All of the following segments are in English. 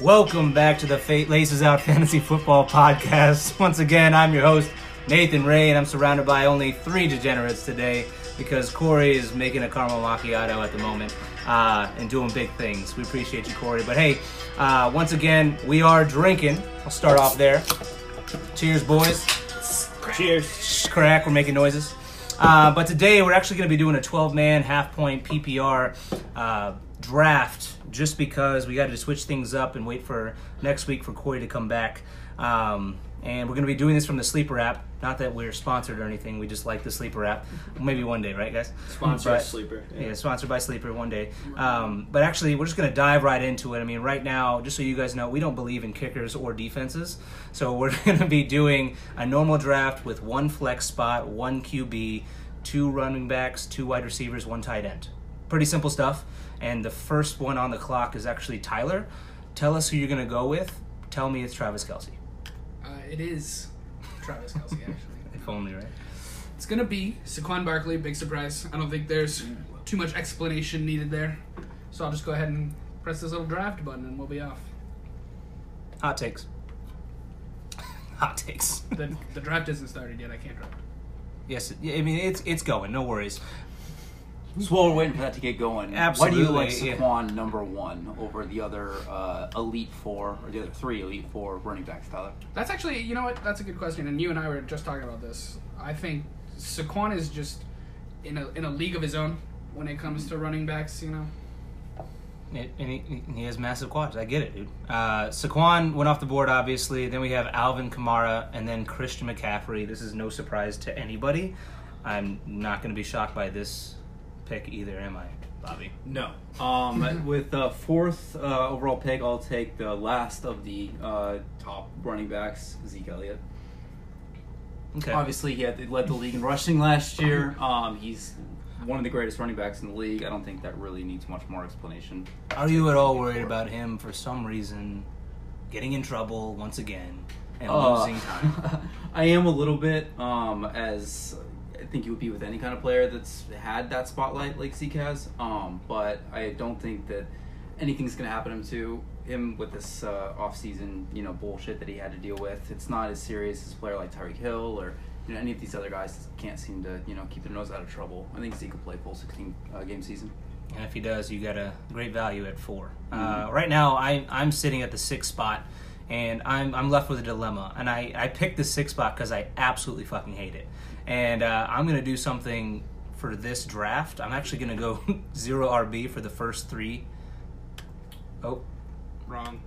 Welcome back to the Fa- Laces Out Fantasy Football Podcast. Once again, I'm your host, Nathan Ray, and I'm surrounded by only three degenerates today because Corey is making a caramel macchiato at the moment uh, and doing big things. We appreciate you, Corey. But hey, uh, once again, we are drinking. I'll start off there. Cheers, boys. Cheers. Crack, we're making noises. Uh, but today we're actually going to be doing a 12 man half point PPR uh, draft just because we got to switch things up and wait for next week for Corey to come back. Um, and we're going to be doing this from the Sleeper app. Not that we're sponsored or anything, we just like the Sleeper app. Maybe one day, right, guys? Sponsor But- sleeper. yeah, sponsored by Sleeper one day. Um, but actually, we're just going to dive right into it. I mean, right now, just so you guys know, we don't believe in kickers or defenses. So we're going to be doing a normal draft with one flex spot, one QB, two running backs, two wide receivers, one tight end. Pretty simple stuff. And the first one on the clock is actually Tyler. Tell us who you're going to go with. Tell me it's Travis Kelce. Uh, it is Travis Kelce, actually. If only, right? It's gonna be Saquon Barkley. Big surprise. I don't think there's too much explanation needed there. So I'll just go ahead and press this little draft button, and we'll be off. Hot takes. Hot takes. The, the draft isn't started yet. I can't draft. yes, I mean, it's, it's going. No worries. So while we're waiting for that to get going, Absolutely. why do you like yeah. Saquon number one over the other uh, elite four or the other three elite four running backs, Tyler? That's actually, you know what? That's a good question. And you and I were just talking about this. I think Saquon is just in a in a league of his own when it comes to running backs. You know. It, and he, he has massive quads. I get it, dude. Uh, Saquon went off the board, obviously. Then we have Alvin Kamara and then Christian McCaffrey. This is no surprise to anybody. I'm not going to be shocked by this pick either, am I, Bobby? No. Um, with the fourth uh, overall pick, I'll take the last of the uh, top running backs, Zeke Elliott. Okay. Obviously, he had led the league in rushing last year. Um, he's one of the greatest running backs in the league. I don't think that really needs much more explanation. Are you at all worried about him for some reason getting in trouble once again and Uh, losing time? I am a little bit, um, as think you would be with any kind of player that's had that spotlight like Zeke has. Um, but I don't think that anything's going to happen to him with this uh, off-season, you know, bullshit that he had to deal with. It's not as serious as a player like Tyreek Hill or you know any of these other guys that can't seem to you know keep their nose out of trouble. I think Zeke could play full 16 uh, game season. And if he does, you got a great value at 4 Uh, right now, I, I'm sitting at the sixth spot, and I'm, I'm left with a dilemma. And I, I picked the sixth spot because I absolutely fucking hate it. And uh, I'm going to do something for this draft. I'm actually going to go zero RB for the first three. Oh, Wrong.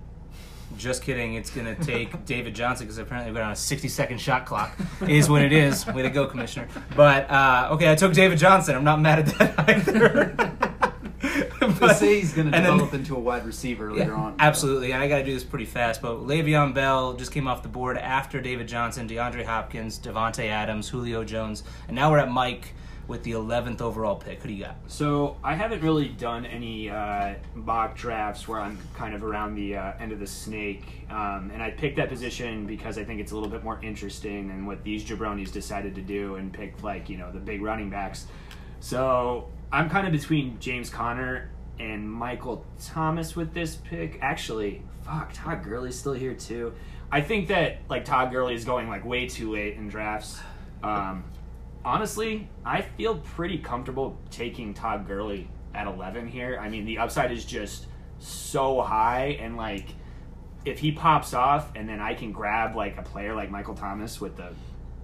just kidding. It's going to take David Johnson because apparently we're on a 60 second shot clock. Is what it is. Way to go, Commissioner. But, uh, okay, I took David Johnson. I'm not mad at that either. But say he's going to and then- develop into a wide receiver later on. Absolutely, and I got to do this pretty fast. But Le'Veon Bell just came off the board after David Johnson, DeAndre Hopkins, Davante Adams, Julio Jones, and now we're at Mike with the 11th overall pick. Who do you got? So I haven't really done any uh, mock drafts where I'm kind of around the uh, end of the snake, um, and I picked that position because I think it's a little bit more interesting than what these jabronis decided to do and pick like you know the big running backs. So I'm kind of between James Conner and Michael Thomas with this pick. Actually, fuck, Todd Gurley's still here too. I think that like Todd Gurley is going like way too late in drafts. Um, honestly, I feel pretty comfortable taking Todd Gurley at 11 here. I mean, the upside is just so high, and like, if he pops off, and then I can grab like a player like Michael Thomas with the,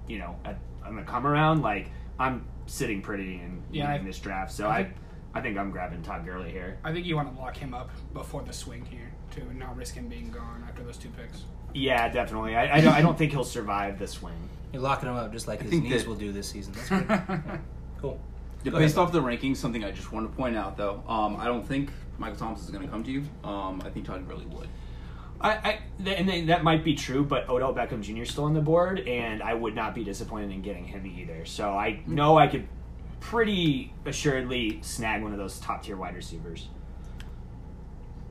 you know, a, on the come around, like I'm sitting pretty in, Yeah, in I- this draft. So I I, I think I'm grabbing Todd Gurley here. I think you want to lock him up before the swing here too, and not risk him being gone after those two picks. Yeah, definitely. I, I don't. I don't think he'll survive the swing. You're locking him up just like his think knees that- will do this season. That's good. cool. Yeah, Go based ahead. off the rankings, something I just want to point out though, um, I don't think Michael Thomas is going to come to you. Um, I think Todd Gurley would. I, I th- and then that might be true, but Odell Beckham Jr. is still on the board, and I would not be disappointed in getting him either. So I know I could pretty assuredly snag one of those top tier wide receivers.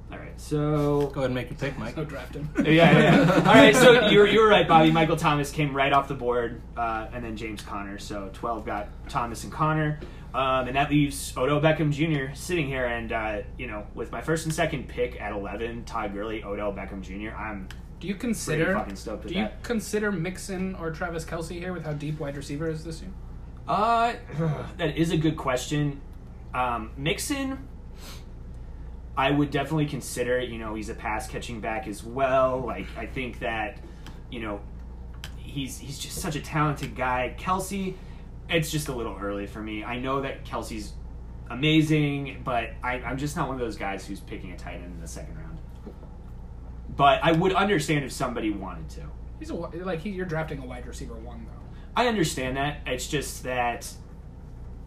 All right, so Go ahead and make your pick, Mike. So draft him. yeah, yeah, yeah. All right, so you were, you were right, Bobby. Michael Thomas came right off the board, uh, and then James Conner. So 12 got Thomas and Conner. Um, and that leaves Odell Beckham Jr. sitting here, and uh, you know, with my first and second pick at eleven, Todd Gurley, Odell Beckham Jr. I'm Do you consider? fucking stoked with Do you that. consider Mixon or Travis Kelce here with how deep wide receiver is this year? Uh, that is a good question. Um, Mixon, I would definitely consider. You know, he's a pass catching back as well. Like, I think that, you know, he's he's just such a talented guy. Kelce, it's just a little early for me. I know that Kelce's amazing, but I, I'm just not one of those guys who's picking a tight end in the second round. But I would understand if somebody wanted to. He's a like he, you're drafting a wide receiver one though. I understand that. It's just that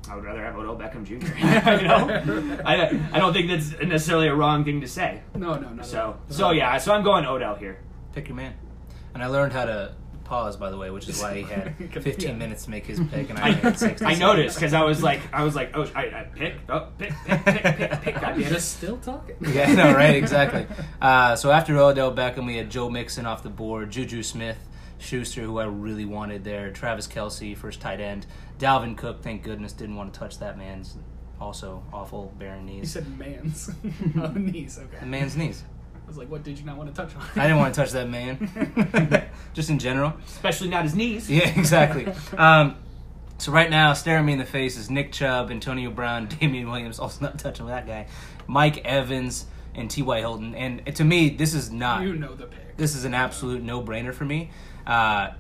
I would rather have Odell Beckham Jr. you know, I, I don't think that's necessarily a wrong thing to say. No, no, no. So so yeah, so I'm going Odell here. Pick your man. And I learned how to pause, by the way, which is why he had 15 Yeah. minutes to make his pick, and I I, had 60 I noticed because I was like I was like oh I, I pick oh pick pick pick pick pick. God damn it. Just still talking. Yeah, I know, right? Exactly. Uh, so after Odell Beckham, we had Joe Mixon off the board, Juju Smith, Schuster, who I really wanted there, Travis Kelce, first tight end, Dalvin Cook. Thank goodness, didn't want to touch that man's also awful You knees. said man's oh, knees. Okay. Man's knees. I was like, what did you not want to touch on? I didn't want to touch that man, just in general. Especially not his knees. Yeah, exactly. Um, so right now, staring me in the face is Nick Chubb, Antonio Brown, Damien Williams, also not touching with that guy, Mike Evans, and T.Y. Hilton. And to me, this is not. you know the pick. This is an absolute no-brainer for me. Uh,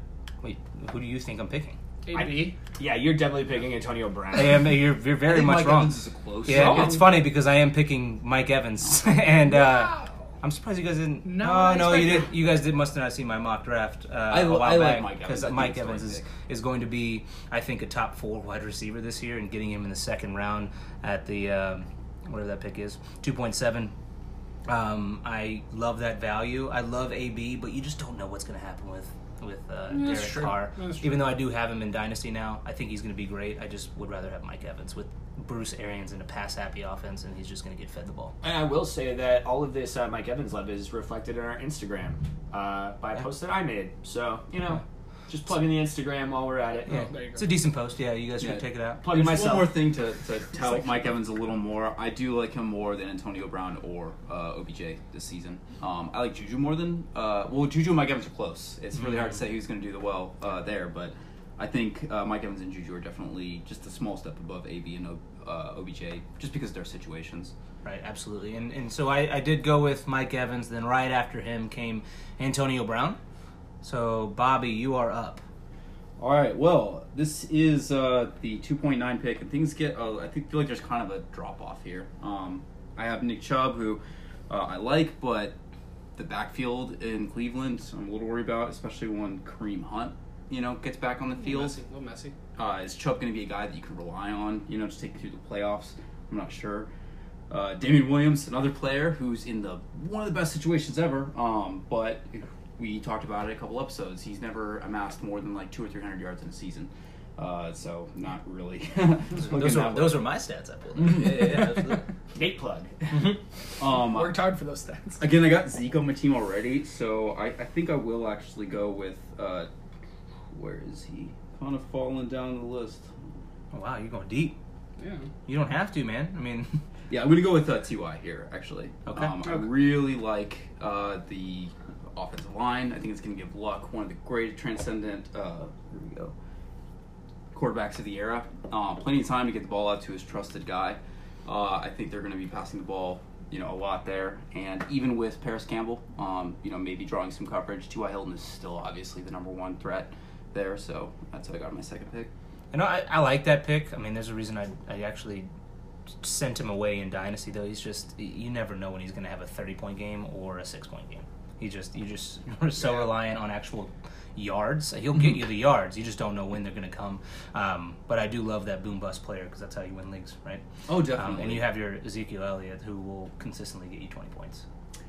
wait, who do you think I'm picking? AB. Yeah, you're definitely picking Antonio Brown. I am. You're, you're I very think much Mike wrong. Evans is a close. yeah, wrong. it's funny because I am picking Mike Evans, and uh, I'm surprised you guys didn't. No, oh, no, you expect- did. You guys did must have not seen my mock draft. Uh, I a li- while I like back Mike Evans. because I think Mike it's the right Evans is, is going to be, I think, a top four wide receiver this year, and getting him in the second round at the um, whatever that pick is, two point seven. Um, I love that value. I love AB, but you just don't know what's going to happen with with uh, Derek true. Carr. Even though I do have him in Dynasty now, I think he's going to be great. I just would rather have Mike Evans with Bruce Arians in a pass happy offense, and he's just going to get fed the ball. And I will say that all of this uh, Mike Evans love is reflected in our Instagram uh, by a post that I made. So you know, just plugging the Instagram while we're at it. Yeah, there you go. it's a decent post. Yeah, you guys Yeah. should take it out. Plugging Just myself. one more thing to, to tout like- Mike Evans a little more. I do like him more than Antonio Brown or uh, OBJ this season. Um, I like Juju more than uh, well, Juju and Mike Evans are close. It's really hard to say who's going to do the well uh, there, but I think uh, Mike Evans and Juju are definitely just a small step above AB and uh, OBJ, just because of their situations. Right, absolutely. And and so I, I did go with Mike Evans. Then right after him came Antonio Brown. So Bobby, you are up. All right. Well, this is uh, the 2.9 pick, and things get. Uh, I think feel like there's kind of a drop off here. Um, I have Nick Chubb, who uh, I like, but the backfield in Cleveland, I'm a little worried about, especially when Kareem Hunt, you know, gets back on the A little field. messy. A little messy. Uh, is Chubb going to be a guy that you can rely on? You know, to take you through the playoffs. I'm not sure. Uh, Damien Williams, another player who's in the one of the best situations ever. Um, but we talked about it a couple episodes. He's never amassed more than like two or three hundred yards in a season. Uh, so not really. Those that are those are my stats I pulled. Up. yeah, yeah, yeah, absolutely. Nate plug. Um, Worked hard for those stats. Again, I got Zeke on my team already, so I, I think I will actually go with. Uh, where is he? Kind of falling down the list. Oh, wow, you're going deep. Yeah. You don't have to, man. I mean, Yeah, I'm gonna go with uh, Ty here. Actually, Okay. Um, I really like uh, the offensive line. I think it's gonna give Luck one of the great transcendent. Uh, here we go. Quarterbacks of the era. Uh, plenty of time to get the ball out to his trusted guy. Uh, I think they're going to be passing the ball, you know, a lot there. And even with Parris Campbell, um, you know, maybe drawing some coverage, T.Y. Hilton is still obviously the number one threat there. So that's how I got my second pick. you know, I, I like that pick. I mean, there's a reason I I actually sent him away in Dynasty. Though he's just you never know when he's going to have a 30 point game or a six point game. He just you just you're so Yeah. reliant on actual yards. He'll get you the yards. You just don't know when they're going to come. Um, but I do love that boom bust player because that's how you win leagues, right? Oh, Um, and you have your Ezekiel Elliott who will consistently get you 20 points.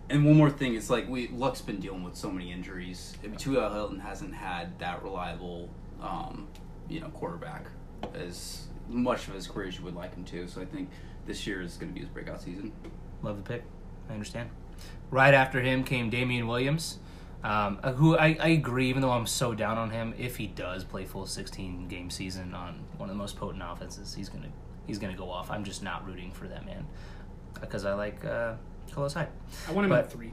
And one more thing, it's like we Luck's been dealing with so many injuries. T.Y. Hilton hasn't had that reliable, um, you know, quarterback as much of his career as you would like him to. So I think this year is going to be his breakout season. Love the pick. I understand. Right after him came Damien Williams, um, uh, who I, I agree, even though I'm so down on him, if he does play full 16 game season on one of the most potent offenses, he's going to he's to go off. I'm just not rooting for that man because I like uh, Carlos Hyde. I want him But- at three.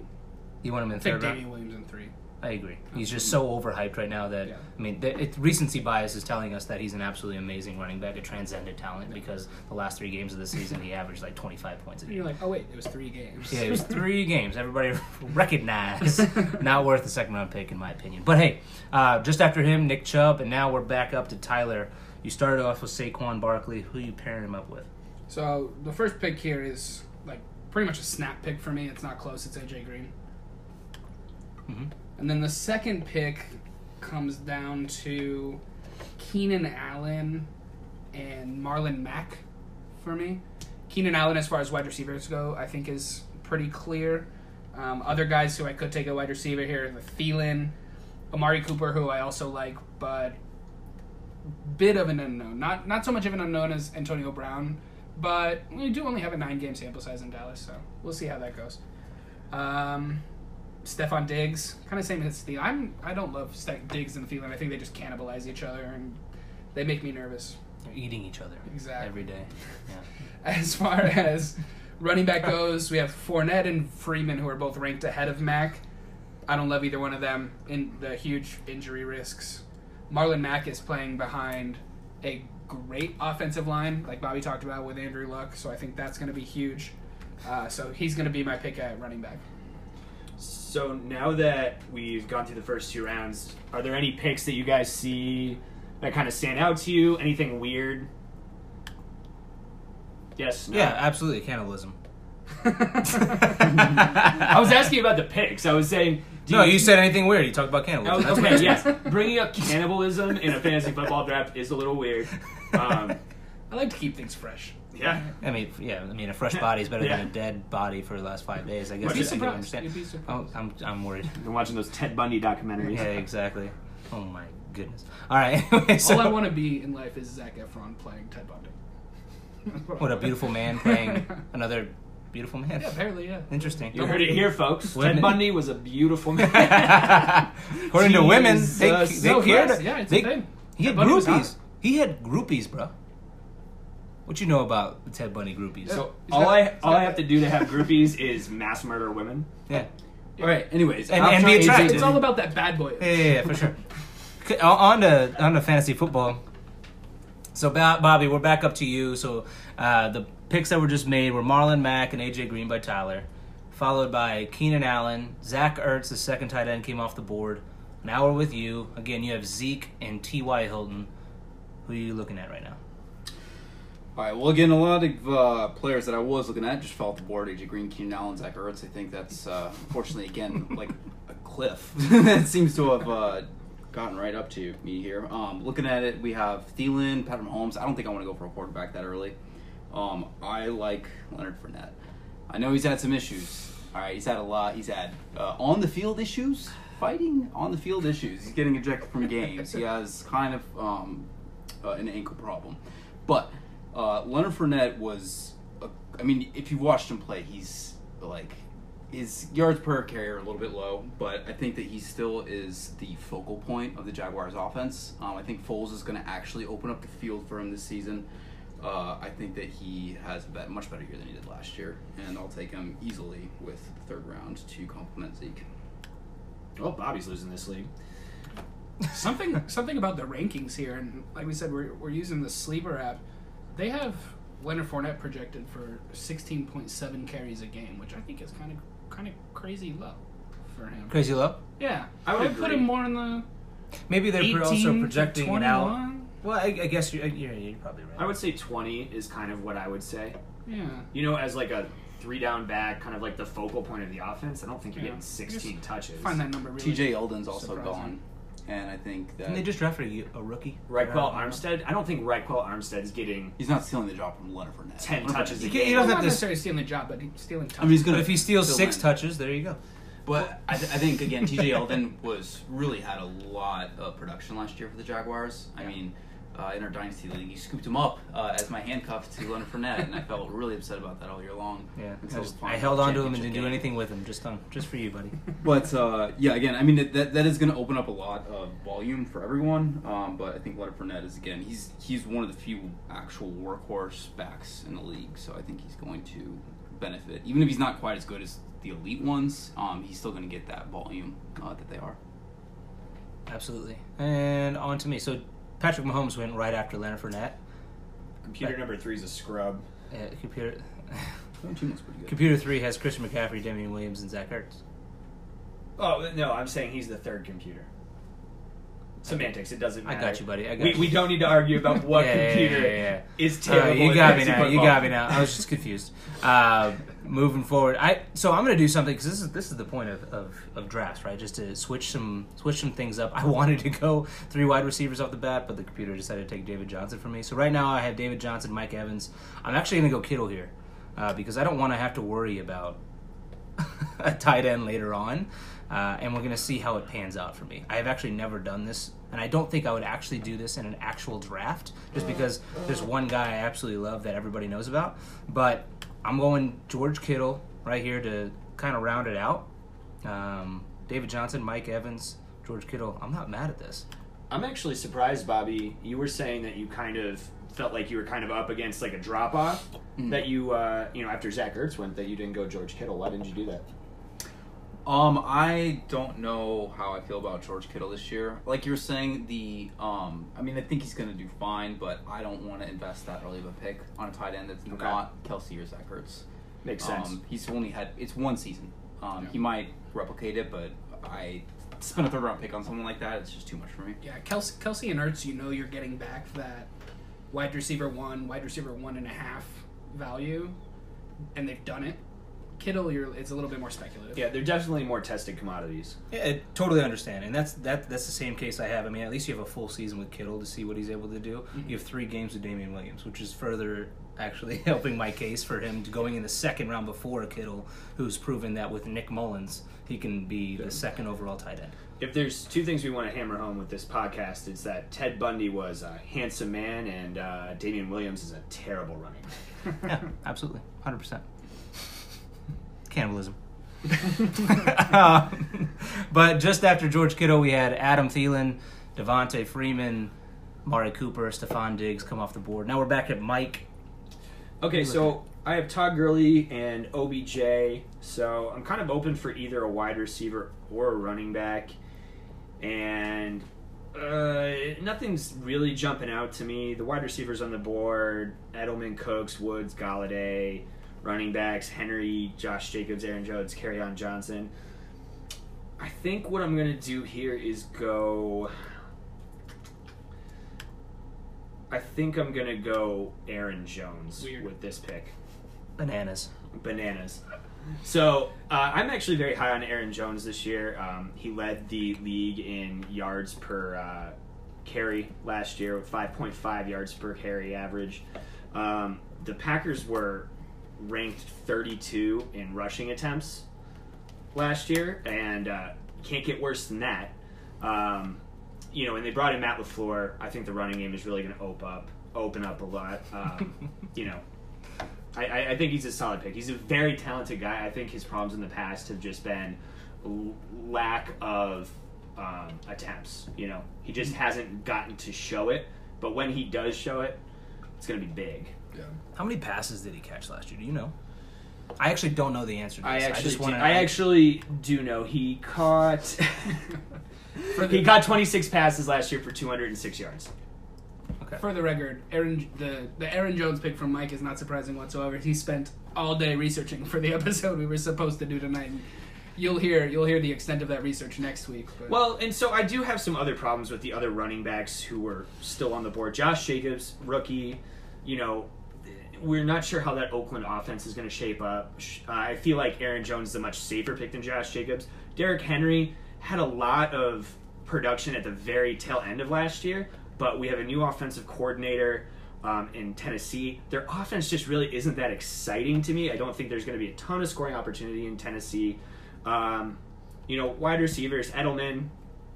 You want him in I think third round? Damien Williams in three. I agree. He's just so overhyped right now that Yeah. I mean, the, it, recency bias is telling us that he's an absolutely amazing running back, a transcendent talent. Because the last three games of the season, he averaged like 25 points a game. you're like, oh wait, it was three games. Yeah, it was three games. Everybody recognize. Not worth a second round pick, in my opinion. But hey, uh, just after him, Nick Chubb, and now we're back up to Tyler. You started off with Saquon Barkley. Who you pairing him up with? So the first pick here is like pretty much a snap pick for me. It's not close. It's AJ Green. Mhm. And then the second pick comes down to Keenan Allen and Marlon Mack for me. Keenan Allen, as far as wide receivers go, I think is pretty clear. Um, other guys who I could take a wide receiver here, the Thielen, Amari Cooper, who I also like, but bit of an unknown. Not not so much of an unknown as Antonio Brown, but we do only have a nine game sample size in Dallas, so we'll see how that goes. Um, Stefon Diggs, kind of same as Thielen. I'm I don't love Ste- Diggs and Thielen. I think they just cannibalize each other and they make me nervous. They're eating each other Exactly. every day. Yeah. As far as running back goes, we have Fournette and Freeman, who are both ranked ahead of Mack. I don't love either one of them in the huge injury risks. Marlon Mack is playing behind a great offensive line, like Bobby talked about with Andrew Luck, so I think that's going to be huge. Uh, so he's going to be my pick at running back. So now that we've gone through the first two rounds, are there any picks that you guys see that kind of stand out to you? Anything weird? Yes. No? Yeah, absolutely. Cannibalism. I was asking about the picks. I was saying. do No, you said anything weird. You talked about cannibalism. Oh, That's okay, what- yes. Bringing up cannibalism in a fantasy football draft is a little weird. Um, I like to keep things fresh. Yeah. I mean, yeah. I mean, a fresh body is better Yeah. than a dead body for the last five days. I guess You'd be I can surprised. understand. You'd be surprised. Oh, I'm, I'm worried. Been watching those Ted Bundy documentaries. Yeah, exactly. Oh my goodness. All right. Anyway, so, All I want to be in life is Zac Efron playing Ted Bundy. what a beautiful man playing another beautiful man. Yeah, apparently, yeah. Interesting. You heard it here, folks. Ted? Bundy was a beautiful man. According to women, they, Jesus. they No, cared. yeah, it's a they, thing. He had Bundy groupies. He had groupies, bro. What you know about the Ted Bundy groupies? so He's all got- I he's all got I have to do to have groupies is mass murder women. yeah. All right. Anyways, And- and be AJ attractive. It's did- all about that bad boy. Yeah, yeah, yeah, for sure. Okay, on to on to fantasy football. So, Bo- Bobby, we're back up to you. So, uh, the picks that were just made were Marlon Mack and AJ Green by Tyler, followed by Keenan Allen, Zach Ertz, the second tight end, came off the board. Now we're with you again. You have Zeke and T.Y. Hilton. Who are you looking at right now? All right. Well, again, a lot of uh, players that I was looking at just fell off the board. AJ Green, Keenan Allen, Zach Ertz. I think that's uh, unfortunately again like a cliff that seems to have uh, gotten right up to me here. Um, looking at it, we have Thielen, Patrick Mahomes. I don't think I want to go for a quarterback that early. Um, I like Leonard Fournette. I know he's had some issues. All right, he's had a lot. He's had uh, on the field issues, fighting on the field issues. He's getting ejected from games. he has kind of um, uh, an ankle problem, but uh, Leonard Fournette was. A, I mean, if you've watched him play, he's like his yards per carry are a little bit low, but I think that he still is the focal point of the Jaguars' offense. Um, I think Foles is going to actually open up the field for him this season. Uh, I think that he has a bet- much better year than he did last year, and I'll take him easily with the third round to complement Zeke. Oh, Bobby's losing this league. something something about the rankings here, and like we said, we're, we're using the Sleeper app. They have Leonard Fournette projected for 16.7 carries a game, which I think is kind of kind of crazy low for him. Crazy low. Yeah, I would put him more in the Maybe they're also projecting it out. Well, I, I guess you're, you're, you're probably right. I would say 20 is kind of what I would say. Yeah, You know, as like a three down back, kind of like the focal point of the offense. I don't think you're Yeah. getting 16 Just touches. find that number really. TJ Yeldon's also surprising. gone, and I think that Didn't they just draft a, a rookie? Ryquell Yeah. Armstead. I don't think Ryquell Armstead is getting. he's not stealing the job from Leonard Fournette. 10 Leonard touches Fournette- a He, game. he He's doesn't not have to. necessarily stealing the job, but he's stealing. I mean, he's gonna. But if he steals six in. touches, there you go. But I, th- I think again, TJ Yeldon was really had a lot of production last year for the Jaguars. I mean, uh, in our dynasty league. You scooped him up uh, as my handcuff to Leonard Fournette, and I felt really upset about that all year long. Yeah, I, just- I held on to him and didn't do anything with him. Just on, just for you, buddy. But uh, yeah, again, I mean it, that that is going to open up a lot of volume for everyone. Um, but I think Leonard Fournette is again he's he's one of the few actual workhorse backs in the league, so I think he's going to benefit. Even if he's not quite as good as the elite ones, um, he's still going to get that volume uh, that they are. Absolutely. And on to me. So Patrick Mahomes went right after Leonard Fournette. Computer number three is a scrub. Uh, computer. That team looks pretty good. Computer three has Christian McCaffrey, Damien Williams, and Zach Ertz. Oh no, I'm saying he's the third computer. Semantics. It doesn't matter. I got you, buddy. I got we, you. we don't need to argue about what Yeah, yeah, computer yeah, yeah, yeah. is Uh, terrible. you got me now. You got me now. I was just confused. Uh, moving forward, I so I'm going to do something because this is this is the point of, of, of drafts, right? Just to switch some switch some things up. I wanted to go three wide receivers off the bat, but the computer decided to take David Johnson for me. So right now I have David Johnson, Mike Evans. I'm actually going to go Kittle here uh, because I don't want to have to worry about a tight end later on, uh, and we're going to see how it pans out for me. I have actually never done this, and I don't think I would actually do this in an actual draft, just because there's one guy I absolutely love that everybody knows about. But I'm going George Kittle right here to kind of round it out. Um, David Johnson, Mike Evans, George Kittle. I'm not mad at this. I'm actually surprised, Bobby. You were saying that you kind of felt like you were kind of up against like a drop off. Mm. That you, uh, you know, after Zach Ertz went, that you didn't go George Kittle. Why didn't you do that? Um, I don't know how I feel about George Kittle this year. Like you were saying, the um, I mean, I think he's going to do fine, but I don't want to invest that early of a pick on a tight end that's Okay. not Kelce or Zach Ertz. Makes sense. Um, he's only had it's one season. Um, Yeah. He might replicate it, but I spend a third round pick on someone like that. It's just too much for me. Yeah, Kelce, Kelce and Ertz, you know you're getting back that wide receiver one, wide receiver one and a half value, and they've done it. Kittle, you're it's a little bit more speculative. yeah, they're definitely more tested commodities. Yeah, I totally understand, and that's that. That's the same case I have. I mean, at least you have a full season with Kittle to see what he's able to do. You have three games with Damien Williams, which is further actually helping my case for him to going in the second round before Kittle, who's proven that with Nick Mullens he can be the second overall tight end. If there's two things we want to hammer home with this podcast, it's that Ted Bundy was a handsome man and uh, Damien Williams is a terrible running back. Yeah, absolutely, hundred percent. Cannibalism. Um, but just after George Kittle, we had Adam Thielen, Devonta Freeman, Mari Cooper, Stefon Diggs come off the board. Now we're back at Mike. Okay, so I have Todd Gurley and OBJ, so I'm kind of open for either a wide receiver or a running back, and uh, nothing's really jumping out to me. The wide receivers on the board: Edelman, Cooks, Woods, Golladay. Running backs: Henry, Josh Jacobs, Aaron Jones, on Johnson. I think what I'm gonna do here is go. I think I'm gonna go Aaron Jones Weird. with this pick. Bananas. Bananas. So uh, I'm actually very high on Aaron Jones this year. Um, he led the league in yards per uh, carry last year with 5.5 yards per carry average. Um, the Packers were ranked 32 in rushing attempts last year, and uh, can't get worse than that. Um, you know, and they brought in Matt Lafleur. I think the running game is really going to open up, open up a lot. Um, you know, I, I, I think he's a solid pick. He's a very talented guy. I think his problems in the past have just been l- lack of um, attempts. You know, he just hasn't gotten to show it. But when he does show it, it's going to be big. How many passes did he catch last year? Do you know? I actually don't know the answer to I this. actually, I just want do, to. I actually do know he caught. he caught 26 passes last year for 206 yards. For the record, Aaron the the Aaron Jones pick from Mike is not surprising whatsoever. He spent all day researching for the episode we were supposed to do tonight. And you'll hear you'll hear the extent of that research next week. But Well, and so I do have some other problems with the other running backs who were still on the board. Josh Jacobs, rookie, you know, we're not sure how that Oakland offense is going to shape up. I feel like Aaron Jones is a much safer pick than Josh Jacobs. Derrick Henry had a lot of production at the very tail end of last year, but we have a new offensive coordinator um, in Tennessee. Their offense just really isn't that exciting to me. I don't think there's going to be a ton of scoring opportunity in Tennessee. Um, you know, wide receivers, Edelman,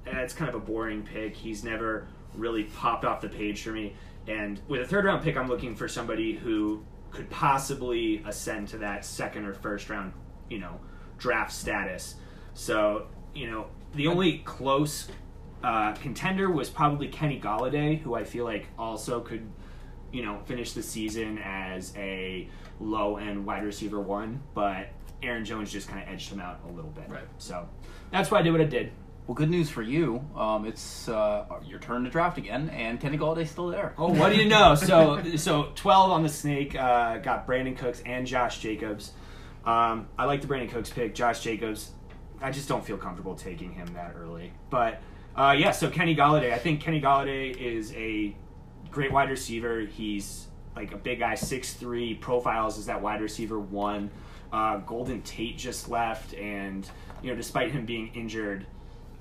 that's kind of a boring pick. He's never really popped off the page for me. And with a third round pick, I'm looking for somebody who could possibly ascend to that second or first round, you know, draft status. So, you know, the only close uh, contender was probably Kenny Golladay, who I feel like also could, you know, finish the season as a low end wide receiver one, but Aaron Jones just kind of edged him out a little bit. Right. So that's why I did what I did. Well, good news for you. Um, it's uh, your turn to draft again, and Kenny Golladay's still there. Oh, what do you know? So, so twelve on the snake. Uh, got Brandin Cooks and Josh Jacobs. Um, I like the Brandin Cooks pick. Josh Jacobs, I just don't feel comfortable taking him that early. But uh, yeah, so Kenny Golladay. I think Kenny Golladay is a great wide receiver. He's like a big guy, six three. Profiles as that wide receiver one. Uh, Golden Tate just left, and you know, despite him being injured,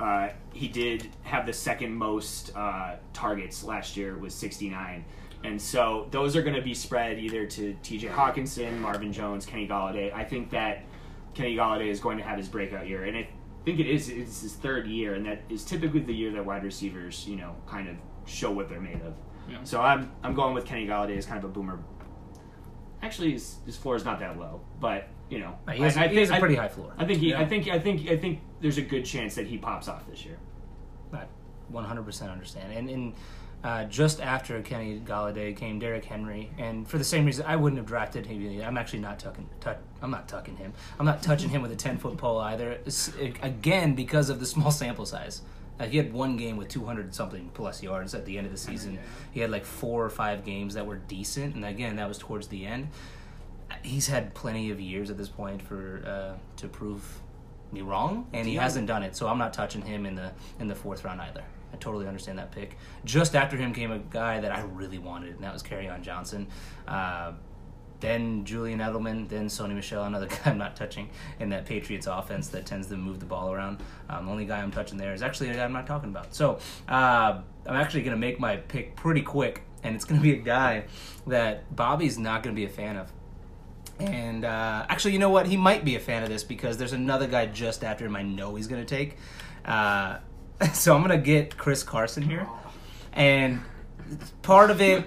uh, he did have the second most uh, targets last year with 69. And so those are going to be spread either to TJ Hockenson, Marvin Jones, Kenny Golladay. I think that Kenny Golladay is going to have his breakout year. And I think it is it's his third year, and that is typically the year that wide receivers, you know, kind of show what they're made of. Yeah. So I'm I'm going with Kenny Golladay as kind of a boomer. Actually, his, his floor is not that low, but you know, He has, I, I he has think- a pretty I, high floor. I think he, I think I think I think there's a good chance that he pops off this year. I 100% understand. And in uh, just after Kenny Golladay came Derrick Henry, and for the same reason, I wouldn't have drafted him. I'm actually not tucking. Tuck, I'm not tucking him. I'm not touching him with a 10 foot pole either. It's, again, because of the small sample size. Uh, he had one game with 200 something plus yards at the end of the season. He had like four or five games that were decent, and again, that was towards the end. He's had plenty of years at this point for uh, to prove me wrong, and he hasn't done it. So I'm not touching him in the in the fourth round either. I totally understand that pick. Just after him came a guy that I really wanted, and that was on Johnson. Uh, then Julian Edelman, then Sony Michel, another guy I'm not touching in that Patriots offense that tends to move the ball around. Um, the only guy I'm touching there is actually a guy I'm not talking about. So uh, I'm actually going to make my pick pretty quick, and it's going to be a guy that Bobby's not going to be a fan of. And uh, actually, you know what? He might be a fan of this because there's another guy just after him I know he's going to take. Uh, so I'm going to get Chris Carson here. And part of it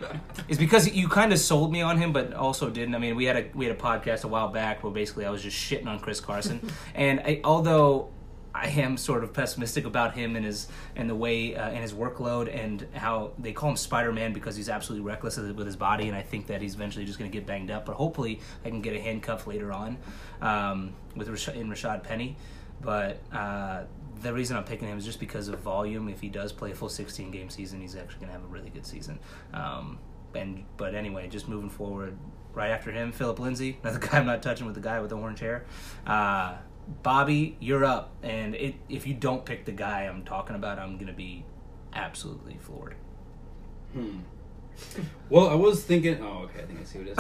is because you kind of sold me on him, but also didn't. I mean, we had a we had a podcast a while back where basically I was just shitting on Chris Carson, and I, although I am sort of pessimistic about him and his and the way uh, and his workload and how they call him Spider Man because he's absolutely reckless with his body, and I think that he's eventually just going to get banged up. But hopefully, I can get a handcuff later on um, with Rash- in Rashaad Penny. But uh, the reason I'm picking him is just because of volume. If he does play a full 16 game season, he's actually going to have a really good season. Um, and but anyway, just moving forward, right after him, Phillip Lindsay, another guy I'm not touching with the guy with the orange hair. Uh, Bobby, you're up, and it, if you don't pick the guy I'm talking about, I'm going to be absolutely floored. Hmm. Well, I was thinking. Oh, okay. I think I see what it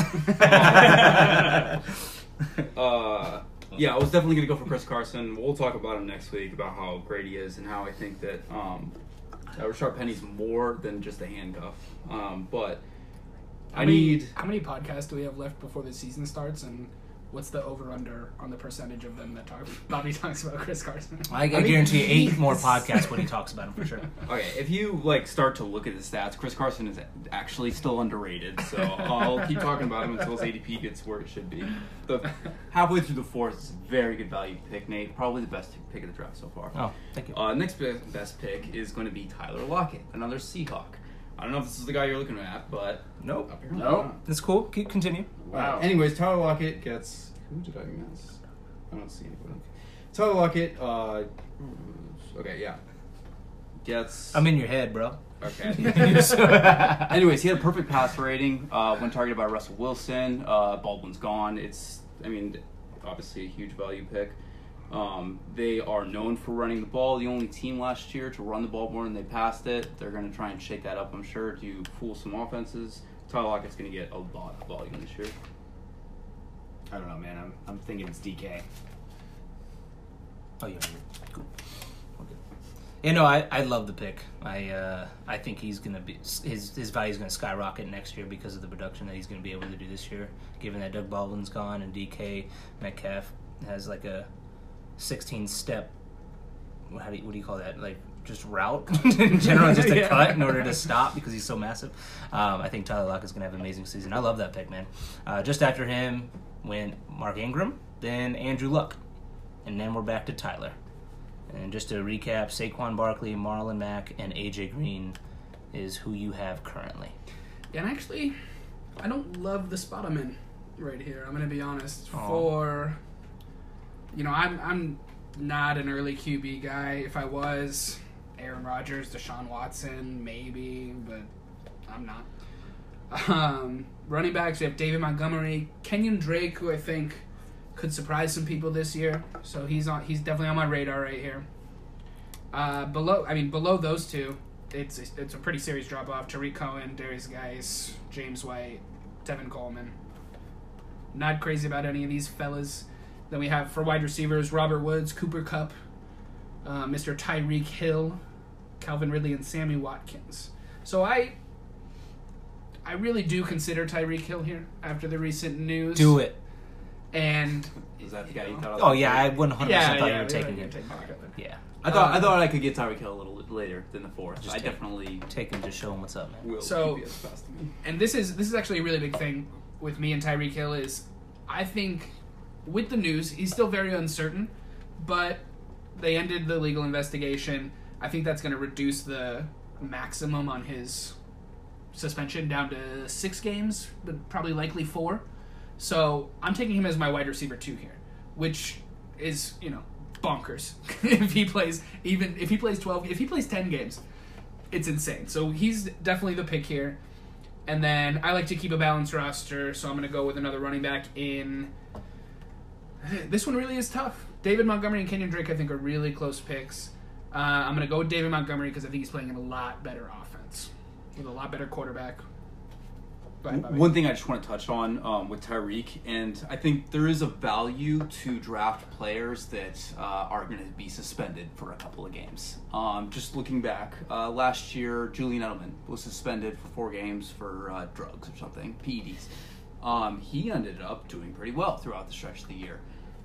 is. uh, yeah, I was definitely gonna go for Chris Carson. We'll talk about him next week about how great he is and how I think that um, uh, Rashaad Penny's more than just a handcuff. Um, but How I many, need. How many podcasts do we have left before the season starts? And what's the over under on the percentage of them that talk? Bobby talks about Chris Carson. I, I, mean, guarantee eight more podcasts when he talks about him for sure. Okay, if you like start to look at his stats, Chris Carson is actually still underrated. So I'll keep talking about him until his ADP gets where it should be. The halfway through the fourth is a very good value pick, Nate. Probably the best pick of the draft so far. Oh, thank you. Uh, next best pick is going to be Tyler Lockett, another Seahawk. I don't know if this is the guy you're looking at, but Nope. apparently Nope. not. That's cool. Keep continue. Wow. Uh, anyways, Tyler Lockett gets. Who did I miss? I don't see anybody. Tyler Lockett. Uh, okay, yeah. Gets. I'm in your head, bro. Okay. Anyways, he had a perfect pass rating uh, when targeted by Russell Wilson. Uh, Baldwin's gone. It's, I mean, obviously a huge value pick. Um, they are known for running the ball. The only team last year to run the ball more than they passed it. They're going to try and shake that up, I'm sure, to fool some offenses. Tyler Lockett's going to get a lot of volume this year. I don't know, man. I'm I'm thinking it's DK. Oh, yeah. Cool. Okay. You know, I, I love the pick. I uh, I think he's gonna be his his value is gonna skyrocket next year because of the production that he's gonna be able to do this year. Given that Doug Baldwin's gone and DK Metcalf has like a 16 step. How do you, what do you call that? Like just route in general, just a Yeah. cut in order to stop because he's so massive. Um, I think Tyler Lockett is going to have an amazing season. I love that pick, man. Uh, just after him went Mark Ingram, then Andrew Luck, and then we're back to Tyler. And just to recap, Saquon Barkley, Marlon Mack, and AJ Green is who you have currently. And actually, I don't love the spot I'm in right here. I'm gonna be honest. Aw. For you know, I'm I'm not an early QB guy. If I was, Aaron Rodgers, Deshaun Watson, maybe, but I'm not. Um, running backs, we have David Montgomery, Kenyan Drake, who I think could surprise some people this year. So he's on. He's definitely on my radar right here. Uh, below, I mean, below those two, it's it's a pretty serious drop off. Tarik Cohen, Derrius Guice, James White, Tevin Coleman. Not crazy about any of these fellas. Then we have for wide receivers Robert Woods, Cooper Kupp, uh, Mr. Tyreek Hill, Calvin Ridley, and Sammy Watkins. So I, I really do consider Tyreek Hill here after the recent news. Do it. And Is that the guy you thought? Oh yeah, I 100% thought yeah, you were taking yeah, him. take Tyreek Hill. Yeah, I thought I Um, thought I could get Tyreek Hill a little later than the fourth. Just I take- definitely take him to show him what's up, man. will. So- keep it fast to me. and this is this is actually a really big thing with me and Tyreek Hill is I think with the news he's still very uncertain, but they ended the legal investigation. I think that's going to reduce the maximum on his suspension down to six games, but probably likely four. So I'm taking him as my wide receiver two here, which is you know bonkers if he plays even if he plays twelve if he plays ten games, it's insane. So he's definitely the pick here. And then I like to keep a balanced roster, so I'm going to go with another running back in. This one really is tough. David Montgomery and Kenyan Drake, I think, are really close picks. Uh, I'm going to go with David Montgomery because I think he's playing in a lot better offense with a lot better quarterback. Ahead, One thing I just want to touch on um, with Tyreek, and I think there is a value to draft players that uh, are going to be suspended for a couple of games. Um, just looking back, uh, last year Julian Edelman was suspended for four games for uh, drugs or something, PEDs. Um, he ended up doing pretty well throughout the stretch of the year.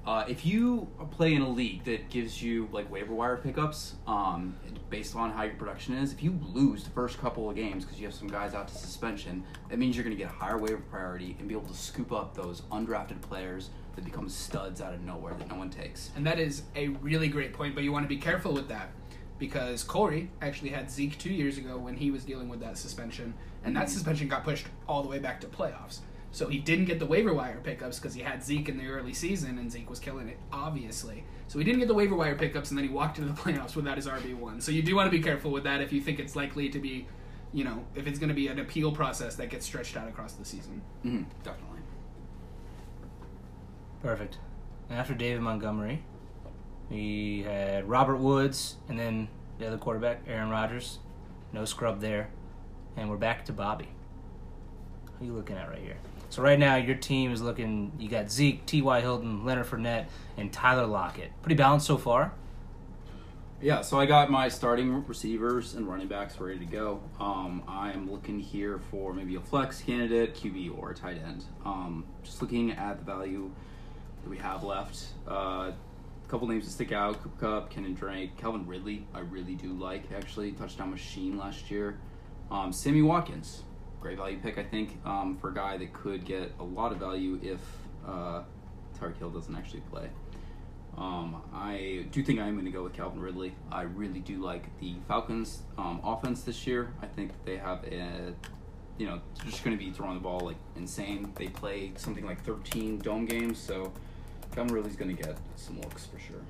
Uh, if you play in a league that gives you like waiver wire pickups, um, based on how your production is, if you lose the first couple of games because you have some guys out to suspension, that means you're going to get a higher waiver priority and be able to scoop up those undrafted players that become studs out of nowhere that no one takes. And that is a really great point, but you want to be careful with that because Corey actually had Zeke two years ago when he was dealing with that suspension, and that suspension got pushed all the way back to playoffs. So he didn't get the waiver wire pickups because he had Zeke in the early season, and Zeke was killing it, obviously. So he didn't get the waiver wire pickups, and then he walked into the playoffs without his RB one. So you do want to be careful with that if you think it's likely to be, you know, if it's going to be an appeal process that gets stretched out across the season. Mm-hmm, definitely. Perfect. And after David Montgomery, we had Robert Woods, and then the other quarterback, Aaron Rodgers. No scrub there. And we're back to Bobby. Who are you looking at right here? So right now, your team is looking. You got Zeke, T.Y. Hilton, Leonard Fournette, and Tyler Lockett. Pretty balanced so far. Yeah, so I got my starting receivers and running backs ready to go. Um, I'm looking here for maybe a flex candidate, QB, or a tight end. Um, just looking at the value that we have left. Uh, a couple names to stick out: Cooper Kupp, Kenyan Drake, Calvin Ridley. I really do like actually touchdown machine last year. Um, Sammy Watkins, great value pick I think um, for a guy that could get a lot of value if uh, Tyreek Hill doesn't actually play. Um, I do think I'm going to go with Calvin Ridley. I really do like the Falcons' um, offense this year. I think they have a, you know, just going to be throwing the ball like insane. They play something like 13 dome games, so Calvin Ridley's going to get some looks for sure.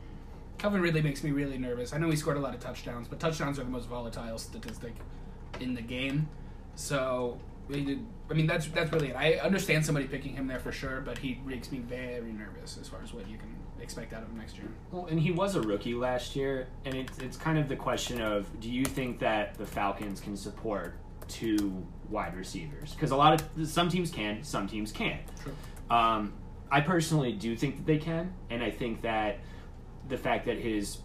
Calvin Ridley makes me really nervous. I know he scored a lot of touchdowns, but touchdowns are the most volatile statistic in the game. So, he did, I mean, that's that's really it. I understand somebody picking him there for sure, but he makes me very nervous as far as what you can expect out of him next year. Well, and he was a rookie last year, and it's it's kind of the question of do you think that the Falcons can support two wide receivers? Because a lot of some teams can, some teams can't. True. Um, I personally do think that they can, and I think that the fact that his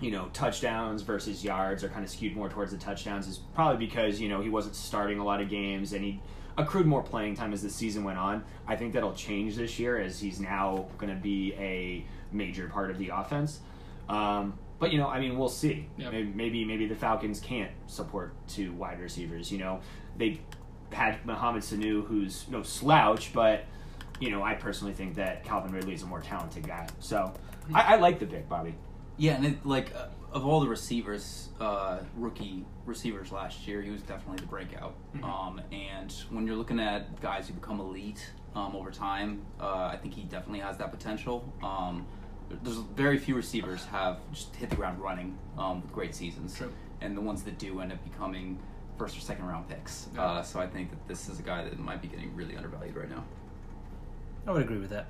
you know touchdowns versus yards are kind of skewed more towards the touchdowns is probably because you know he wasn't starting a lot of games and he accrued more playing time as the season went on. I think that'll change this year as he's now going to be a major part of the offense. Um, But you know, I mean, we'll see. Yep. Maybe, maybe maybe the Falcons can't support two wide receivers. You know, they had Mohamed Sanu, who's no slouch, but you know, I personally think that Calvin Ridley is a more talented guy. So I, I like the pick, Bobby. Yeah, and it, like uh, of all the receivers, uh, rookie receivers last year, he was definitely the breakout. Um, and when you're looking at guys who become elite um, over time, uh, I think he definitely has that potential. Um, there's very few receivers have just hit the ground running um, with great seasons, True. and the ones that do end up becoming first or second round picks. Yeah. Uh, so I think that this is a guy that might be getting really undervalued right now. I would agree with that.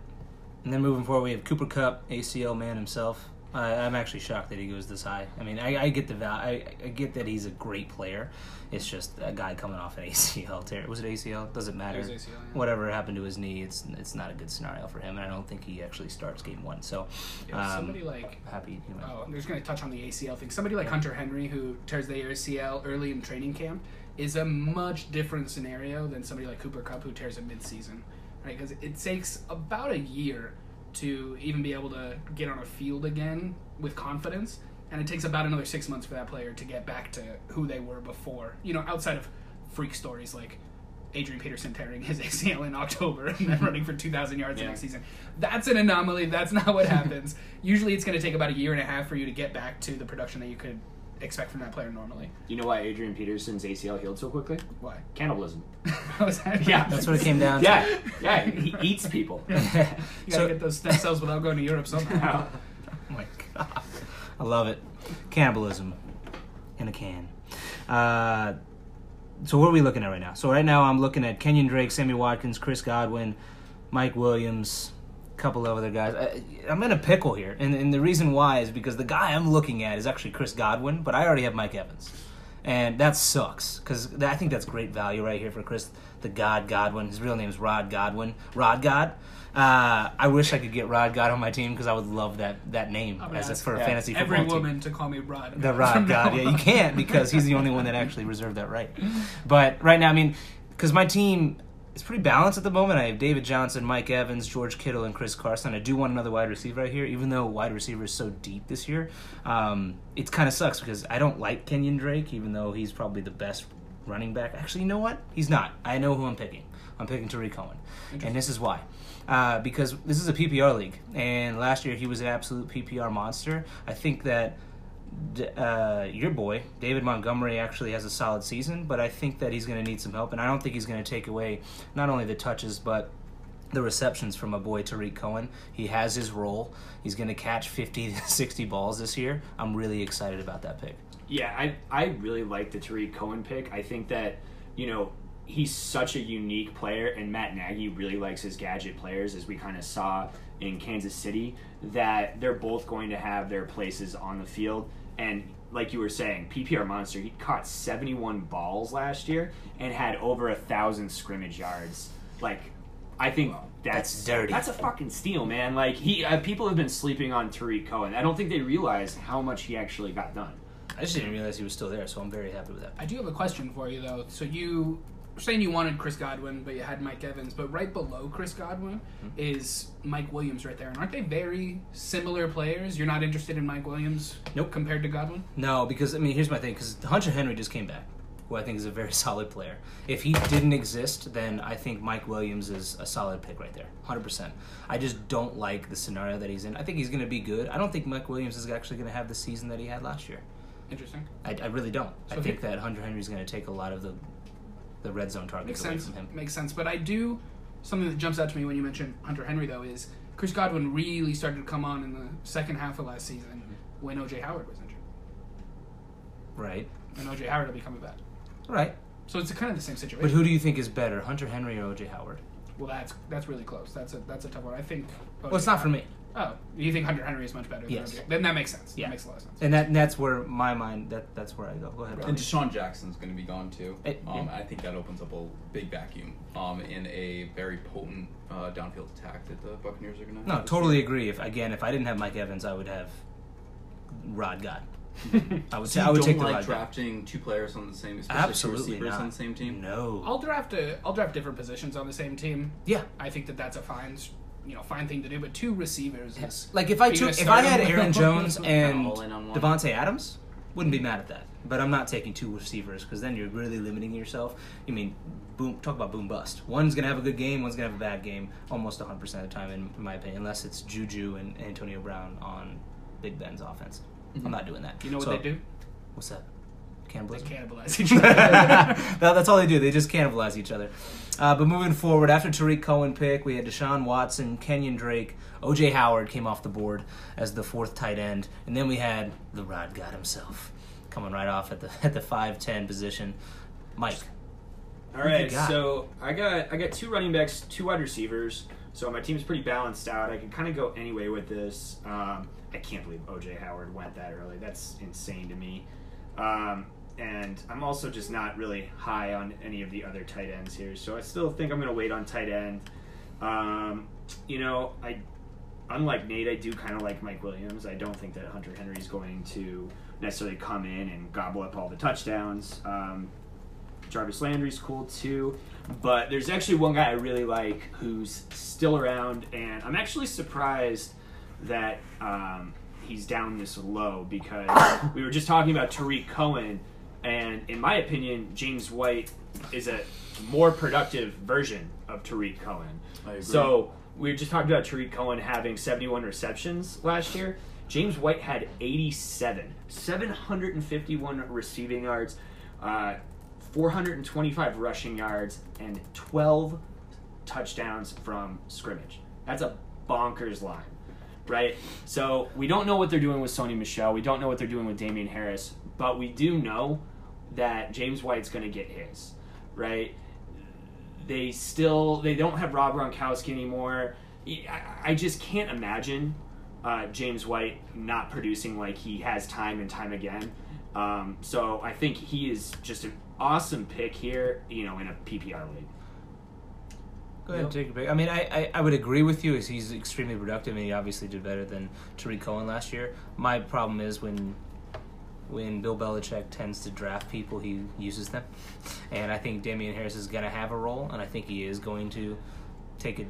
And then moving forward, we have Cooper Kupp, ACL man himself. I I'm actually shocked that he goes this high. I mean, I, I get the val- I, I get that he's a great player. It's just a guy coming off an ACL tear. Was it ACL? Doesn't matter. It was ACL, yeah. Whatever happened to his knee, it's it's not a good scenario for him, and I don't think he actually starts game one. So, Yeah, um, somebody like happy. You know. Oh, I'm just going to touch on the ACL thing. Somebody like Hunter Henry, who tears the ACL early in training camp, is a much different scenario than somebody like Cooper Kupp, who tears it mid-season, right? Because it takes about a year to even be able to get on a field again with confidence, and it takes about another six months for that player to get back to who they were before. You know, outside of freak stories like Adrian Peterson tearing his ACL in October and then running for 2,000 yards the Yeah. next season. That's an anomaly. That's not what happens. Usually it's going to take about a year and a half for you to get back to the production that you could expect from that player normally. You know why Adrian Peterson's ACL healed so quickly? Why? Cannibalism. That? Yeah. That's what it came down. to. Yeah, yeah. He eats people. You gotta So- get those stem cells without going to Europe somehow. Oh my god. I love it. Cannibalism in a can. Uh, so what are we looking at right now? So right now I'm looking at Kenyan Drake, Sammy Watkins, Chris Godwin, Mike Williams, a couple of other guys. I, I'm in a pickle here, and, and the reason why is because the guy I'm looking at is actually Chris Godwin, but I already have Mike Evans. And that sucks because I think that's great value right here for Chris, the God Godwin. His real name is Rod Godwin. Rod God. Uh, I wish I could get Rod God on my team because I would love that that name as a, for a Yeah. fantasy football Every team. woman to call me Rod. The Rod God. Yeah, you can't because he's the only one that actually reserved that right. But right now, I mean, because my team is pretty balanced at the moment. I have David Johnson, Mike Evans, George Kittle, and Chris Carson. I do want another wide receiver right here, even though wide receiver is so deep this year. Um, it kind of sucks because I don't like Kenyan Drake, even though he's probably the best running back. Actually, you know what? He's not. I know who I'm picking. I'm picking Tarik Cohen, and this is why. Uh, because this is a PPR league, and last year he was an absolute PPR monster. I think that uh, your boy David Montgomery actually has a solid season, but I think that he's going to need some help, and I don't think he's going to take away not only the touches but the receptions from a boy Tarik Cohen. He has his role. He's going to catch 50 to 60 balls this year. I'm really excited about that pick. Yeah, I I really like the Tarik Cohen pick. I think that you know he's such a unique player, and Matt Nagy really likes his gadget players, as we kind of saw in Kansas City. That they're both going to have their places on the field, and like you were saying, PPR monster. He caught seventy one balls last year and had over a thousand scrimmage yards. Like, I think. That's, That's dirty. That's a fucking steal, man. Like he, uh, people have been sleeping on Tarik Cohen. I don't think they realize how much he actually got done. I just didn't realize he was still there, so I'm very happy with that. I do have a question for you though. So you were saying you wanted Chris Godwin, but you had Mike Evans, but right below Chris Godwin mm-hmm. is Mike Williams right there. And aren't they very similar players? You're not interested in Mike Williams Nope. compared to Godwin? No, because I mean, here's my thing. Because Hunter Henry just came back, who I think is a very solid player. If he didn't exist, then I think Mike Williams is a solid pick right there, hundred percent. I just don't like the scenario that he's in. I think he's going to be good. I don't think Mike Williams is actually going to have the season that he had last year. Interesting. I, I really don't. I think he- that Hunter Henry is going to take a lot of the the red zone targets Makes away sense. from him. Makes sense. But I do something that jumps out to me when you mention Hunter Henry though is Chris Godwin really started to come on in the second half of last season mm-hmm. when OJ Howard was injured. Right, And OJ Howard will be coming back. right. So it's kind of the same situation. But who do you think is better, Hunter Henry or OJ Howard? well, that's that's really close. That's a that's a tough one. I think. Well, it's not for me. Oh, you think Hunter Henry is much better? Than Yes. OJ? Then that makes sense. Yeah. That makes a lot of sense. And that and that's where my mind that that's where I go. Go ahead. And Bobby. DeSean Jackson's going to be gone too. Eh, Um, yeah. I think that opens up a big vacuum um, in a very potent uh, downfield attack that the Buccaneers are going to. No, totally agree. If again, if I didn't have Mike Evans, I would have Rod God. I would. So ta- you I would don't take the like God. drafting two players on the same, especially Absolutely receivers not. on the same team. No. I'll draft a I'll draft different positions on the same team. yeah. I think that that's a fine s- you know fine thing to do, but two receivers is Like if I took if I had? Aaron Jones and all in on. Davante Adams, wouldn't be mad at that. But I'm not taking two receivers because then you're really limiting yourself. You mean boom? Talk about boom bust. One's gonna have a good game. One's gonna have a bad game. Almost 100 percent of the time, in, in my opinion, unless it's Juju and Antonio Brown on Big Ben's offense. I'm mm-hmm. not doing that. you know what So- they do? What's that? They Cannibalism. cannibalize each other. that, that's all they do. They just cannibalize each other. Uh, but moving forward, after Tarik Cohen pick, we had Deshaun Watson, Kenyan Drake, OJ Howard came off the board as the fourth tight end, and then we had the Rod God himself coming right off at the at the five ten position. Mike, All Who you right, got? so I got I got two running backs, two wide receivers. So my team's pretty balanced out. I can kind of go any way with this. Um, I can't believe OJ Howard went that early. That's insane to me. Um, and I'm also just not really high on any of the other tight ends here. So I still think I'm going to wait on tight end. Um, you know, I unlike Nate, I do kind of like Mike Williams. I don't think that Hunter Henry is going to necessarily come in and gobble up all the touchdowns. Um, Jarvis Landry's cool too. But there's actually one guy I really like who's still around, and I'm actually surprised that um, he's down this low because we were just talking about Tarik Cohen, and in my opinion, James White is a more productive version of Tarik Cohen. So we just talked about Tarik Cohen having 71 receptions last year. James White had 87, 751 receiving yards, uh, 425 rushing yards, and 12 touchdowns from scrimmage. That's a bonkers line, right? So we don't know what they're doing with Sony Michel. We don't know what they're doing with Damien Harris, but we do know that James White's going to get his, right? They still they don't have Rob Gronkowski anymore. I, I just can't imagine uh, James White not producing like he has time and time again. Um, so I think he is just an awesome pick here, you know, in a PPR league. go ahead and take a pick. I mean, I, I, I would agree with you. As he's extremely productive, and he obviously did better than Tarik Cohen last year. My problem is when when Bill Belichick tends to draft people, he uses them. And I think Damien Harris is going to have a role, and I think he is going to take a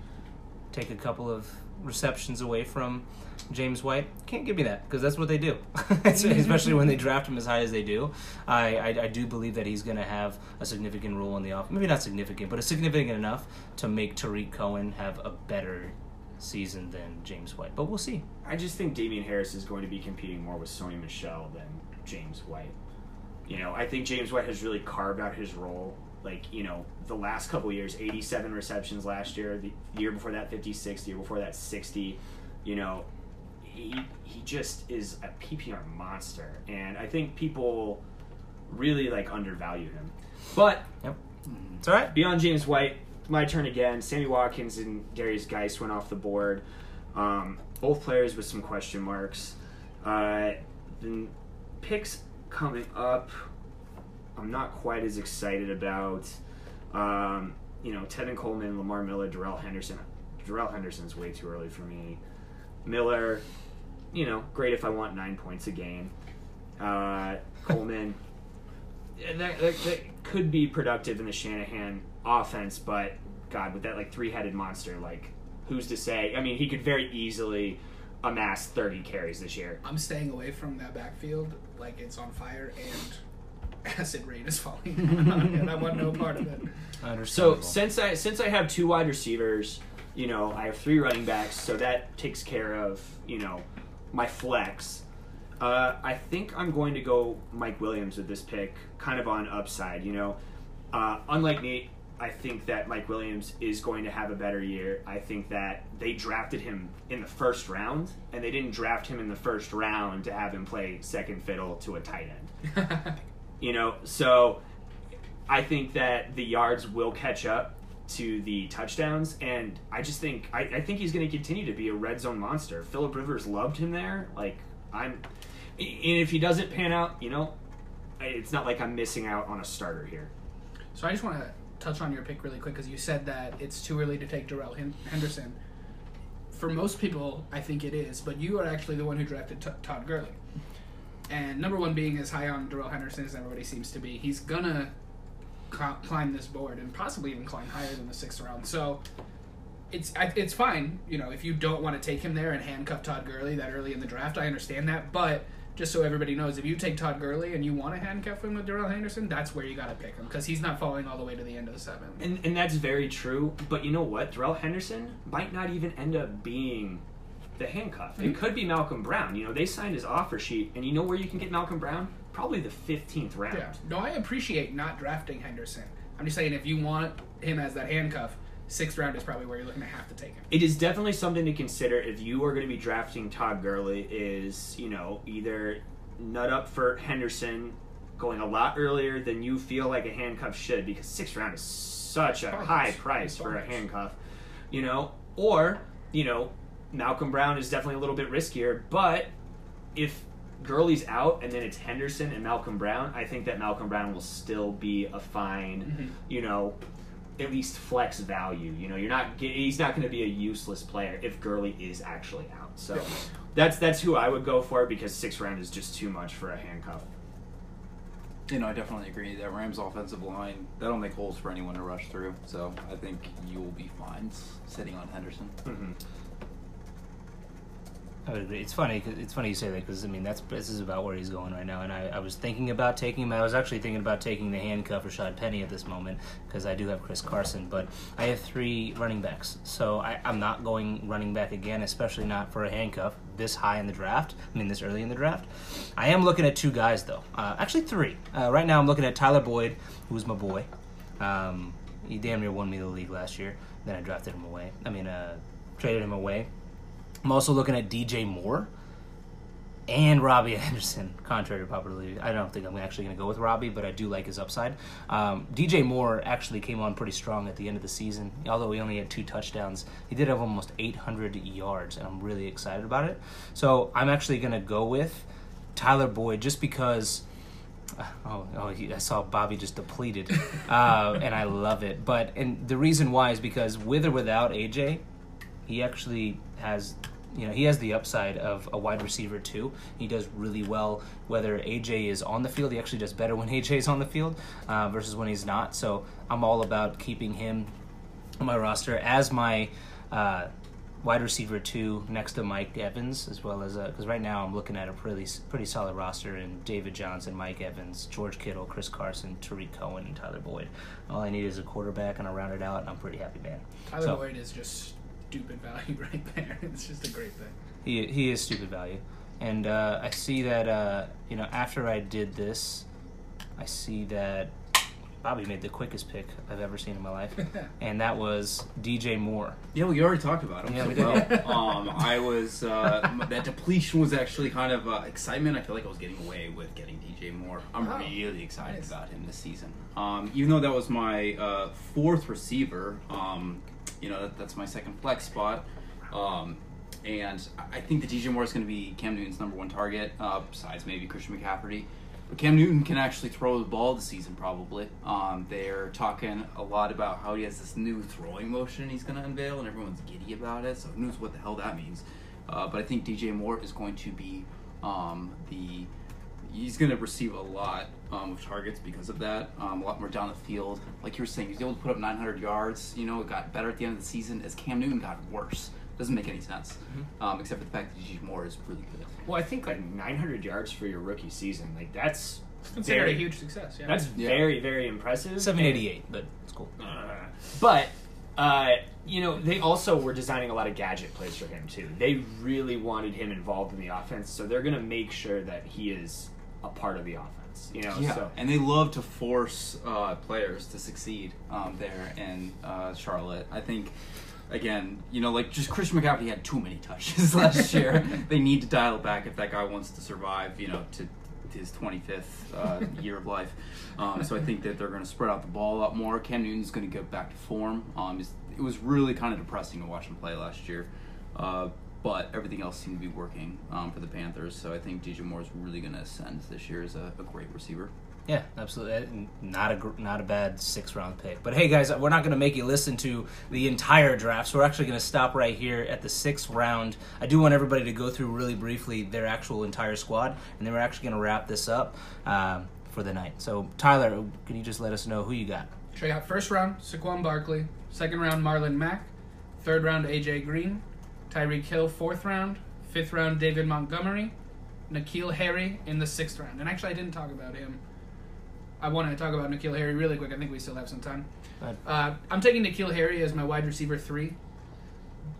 take a couple of receptions away from James White. Can't give me that because that's what they do, especially when they draft him as high as they do. I I, I do believe that he's going to have a significant role in the off. Maybe not significant, but a significant enough to make Tarik Cohen have a better season than James White. But we'll see. I just think Damien Harris is going to be competing more with Sony Michel than James White. You know, I think James White has really carved out his role. Like, you know, the last couple years, 87 receptions last year, the year before that, 56, the year before that, 60. You know, he, he just is a PPR monster. And I think people really, like, undervalue him. But yep. It's all right. beyond James White, my turn again. Sammy Watkins and Derrius Guice went off the board. Um, both players with some question marks. Uh, the picks coming up, I'm not quite as excited about. Um, you know, Tevin Coleman, Lamar Miller, Darrell Henderson. Darrell Henderson's way too early for me. Miller, you know, great if I want nine points a game. Uh, Coleman, that, that, that could be productive in the Shanahan offense, but God, with that like three-headed monster, like who's to say? I mean, he could very easily amass 30 carries this year. I'm staying away from that backfield like it's on fire and acid rain is falling down, and I want no part of it. So since I since I have two wide receivers, you know, I have three running backs, so that takes care of you know my flex. Uh, I think I'm going to go Mike Williams with this pick, kind of on upside. You know, uh, unlike Nate, I think that Mike Williams is going to have a better year. I think that they drafted him in the first round, and they didn't draft him in the first round to have him play second fiddle to a tight end. You know, so I think that the yards will catch up to the touchdowns, and I just think I, I think he's going to continue to be a red zone monster. Philip Rivers loved him there. Like I'm, and if he doesn't pan out, you know, it's not like I'm missing out on a starter here. So I just want to touch on your pick really quick because you said that it's too early to take Darrell Henderson. For most people, I think it is, but you are actually the one who drafted T- Todd Gurley. And number one being as high on Darrell Henderson as everybody seems to be, he's gonna cl- climb this board and possibly even climb higher than the sixth round. So it's it's fine. You know, if you don't want to take him there and handcuff Todd Gurley that early in the draft, I understand that. But just so everybody knows, if you take Todd Gurley and you want to handcuff him with Darrell Henderson, that's where you got to pick him because he's not falling all the way to the end of the seventh. And, and that's very true. But you know what? Darrell Henderson might not even end up being the handcuff. It could be Malcolm Brown. You know, they signed his offer sheet, and you know where you can get Malcolm Brown? Probably the 15th round. Yeah. No, I appreciate not drafting Henderson. I'm just saying if you want him as that handcuff, sixth round is probably where you're looking to have to take him. It is definitely something to consider if you are going to be drafting Todd Gurley. Is you know either nut up for Henderson going a lot earlier than you feel like a handcuff should because sixth round is such a high price for a handcuff, you know, or you know Malcolm Brown is definitely a little bit riskier, but if Gurley's out and then it's Henderson and Malcolm Brown, I think that Malcolm Brown will still be a fine, Mm-hmm. you know, at least flex value. You know, you're not he's not going to be a useless player if Gurley is actually out. So that's that's who I would go for because six round is just too much for a handcuff. You know, I definitely agree that Rams offensive line that'll make holes for anyone to rush through. So I think you will be fine sitting on Henderson. hmm I would agree. It's funny. It's funny you say that because I mean that's this is about where he's going right now, and I, I was thinking about taking him. I was actually thinking about taking the handcuff Rashaad Penny at this moment because I do have Chris Carson, but I have three running backs, so I, I'm not going running back again, especially not for a handcuff this high in the draft. I mean this early in the draft. I am looking at two guys though, uh, actually three. Uh, right now I'm looking at Tyler Boyd, who's my boy. Um, he damn near won me the league last year. Then I drafted him away. I mean, uh, traded him away. I'm also looking at DJ Moore and Robbie Anderson, contrary to popular belief. I don't think I'm actually going to go with Robbie, but I do like his upside. Um, DJ Moore actually came on pretty strong at the end of the season. Although he only had two touchdowns, he did have almost 800 yards, and I'm really excited about it. So I'm actually going to go with Tyler Boyd just because. Oh, oh he, I saw Bobby just depleted, uh, and I love it. But and the reason why is because with or without AJ, he actually has you know he has the upside of a wide receiver too. He does really well whether aj is on the field. He actually does better when aj is on the field uh, versus when he's not. So i'm all about keeping him on my roster as my uh, wide receiver two next to mike evans as well as because right now i'm looking at a pretty pretty solid roster in david johnson mike evans george kittle chris carson tarik cohen and tyler boyd. All i need is a quarterback and i round it out and i'm pretty happy man. Tyler So- Boyd is just stupid value right there. It's just a great thing. He he is stupid value, and uh, I see that uh, you know after I did this, I see that Bobby made the quickest pick I've ever seen in my life, and that was DJ Moore. Yeah, we already talked about him. Yeah, so we did, well. um, I was uh, that depletion was actually kind of uh, excitement. I feel like I was getting away with getting DJ Moore. I'm Wow. really excited Nice. about him this season. Um, even though that was my uh, fourth receiver, um, you know that, that's my second flex spot. Um, and I- think that DJ Moore is going to be Cam Newton's number one target, uh, besides maybe Christian McCaffrey. But Cam Newton can actually throw the ball this season, probably. Um, they're talking a lot about how he has this new throwing motion he's going to unveil, and everyone's giddy about it. So who knows what the hell that means? Uh, but I think DJ Moore is going to be um, the he's going to receive a lot um, of targets because of that. Um, a lot more down the field. Like you were saying, he's able to put up 900 yards. You know, it got better at the end of the season as Cam Newton got worse. Doesn't make any sense, um, except for the fact that DJ Moore is really good. Well, I think like 900 yards for your rookie season, like that's considered very a huge success. Yeah. That's Yeah. very very impressive. Seven eighty eight, but it's cool. Uh, but uh, you know, they also were designing a lot of gadget plays for him too. They really wanted him involved in the offense, so they're going to make sure that he is a part of the offense. You know, Yeah, so and they love to force uh, players to succeed um, there in uh, Charlotte. I think, again, you know, like just Christian McCaffrey had too many touches last year. they need to dial it back if that guy wants to survive. You know, to his 25th uh, year of life. Um, so I think that they're going to spread out the ball a lot more. Cam Newton's going to get back to form. Um, it was really kind of depressing to watch him play last year. Uh, but everything else seemed to be working um, for the Panthers. So I think DJ Moore is really going to ascend this year as a, a great receiver. Yeah, absolutely. Not a gr- not a bad six round pick. But hey, guys, we're not going to make you listen to the entire draft. So we're actually going to stop right here at the sixth round. I do want everybody to go through really briefly their actual entire squad, and then we're actually going to wrap this up um, for the night. So Tyler, can you just let us know who you got? So I got first round Saquon Barkley, second round Marlon Mack, Third round, AJ Green. Tyreek Hill, fourth round. Fifth round, David Montgomery. N'Keal Harry in the sixth round. And actually, I didn't talk about him. I wanted to talk about N'Keal Harry really quick. I think we still have some time. Uh, I'm taking N'Keal Harry as my wide receiver three.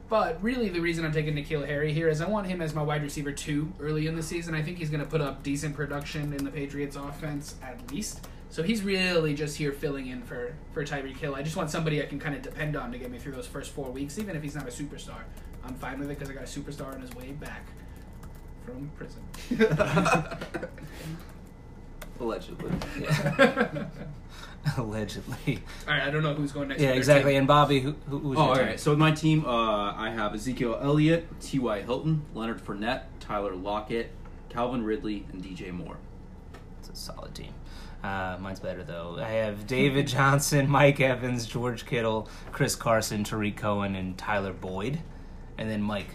But really, the reason I'm taking N'Keal Harry here is I want him as my wide receiver two early in the season. I think he's going to put up decent production in the Patriots offense at least. So he's really just here filling in for, for Tyreek Hill. I just want somebody I can kind of depend on to get me through those first four weeks, even if he's not a superstar. I'm fine with it because I got a superstar on his way back from prison. Allegedly. Allegedly. All right, I don't know who's going next. Yeah, exactly. team. And Bobby, who, who who's Oh, your all team? right. So with my team, uh, I have Ezekiel Elliott, T.Y. Hilton, Leonard Fournette, Tyler Lockett, Calvin Ridley, and DJ Moore. It's a solid team. Uh, mine's better though. I have David Johnson, Mike Evans, George Kittle, Chris Carson, Tarik Cohen, and Tyler Boyd, and then Mike.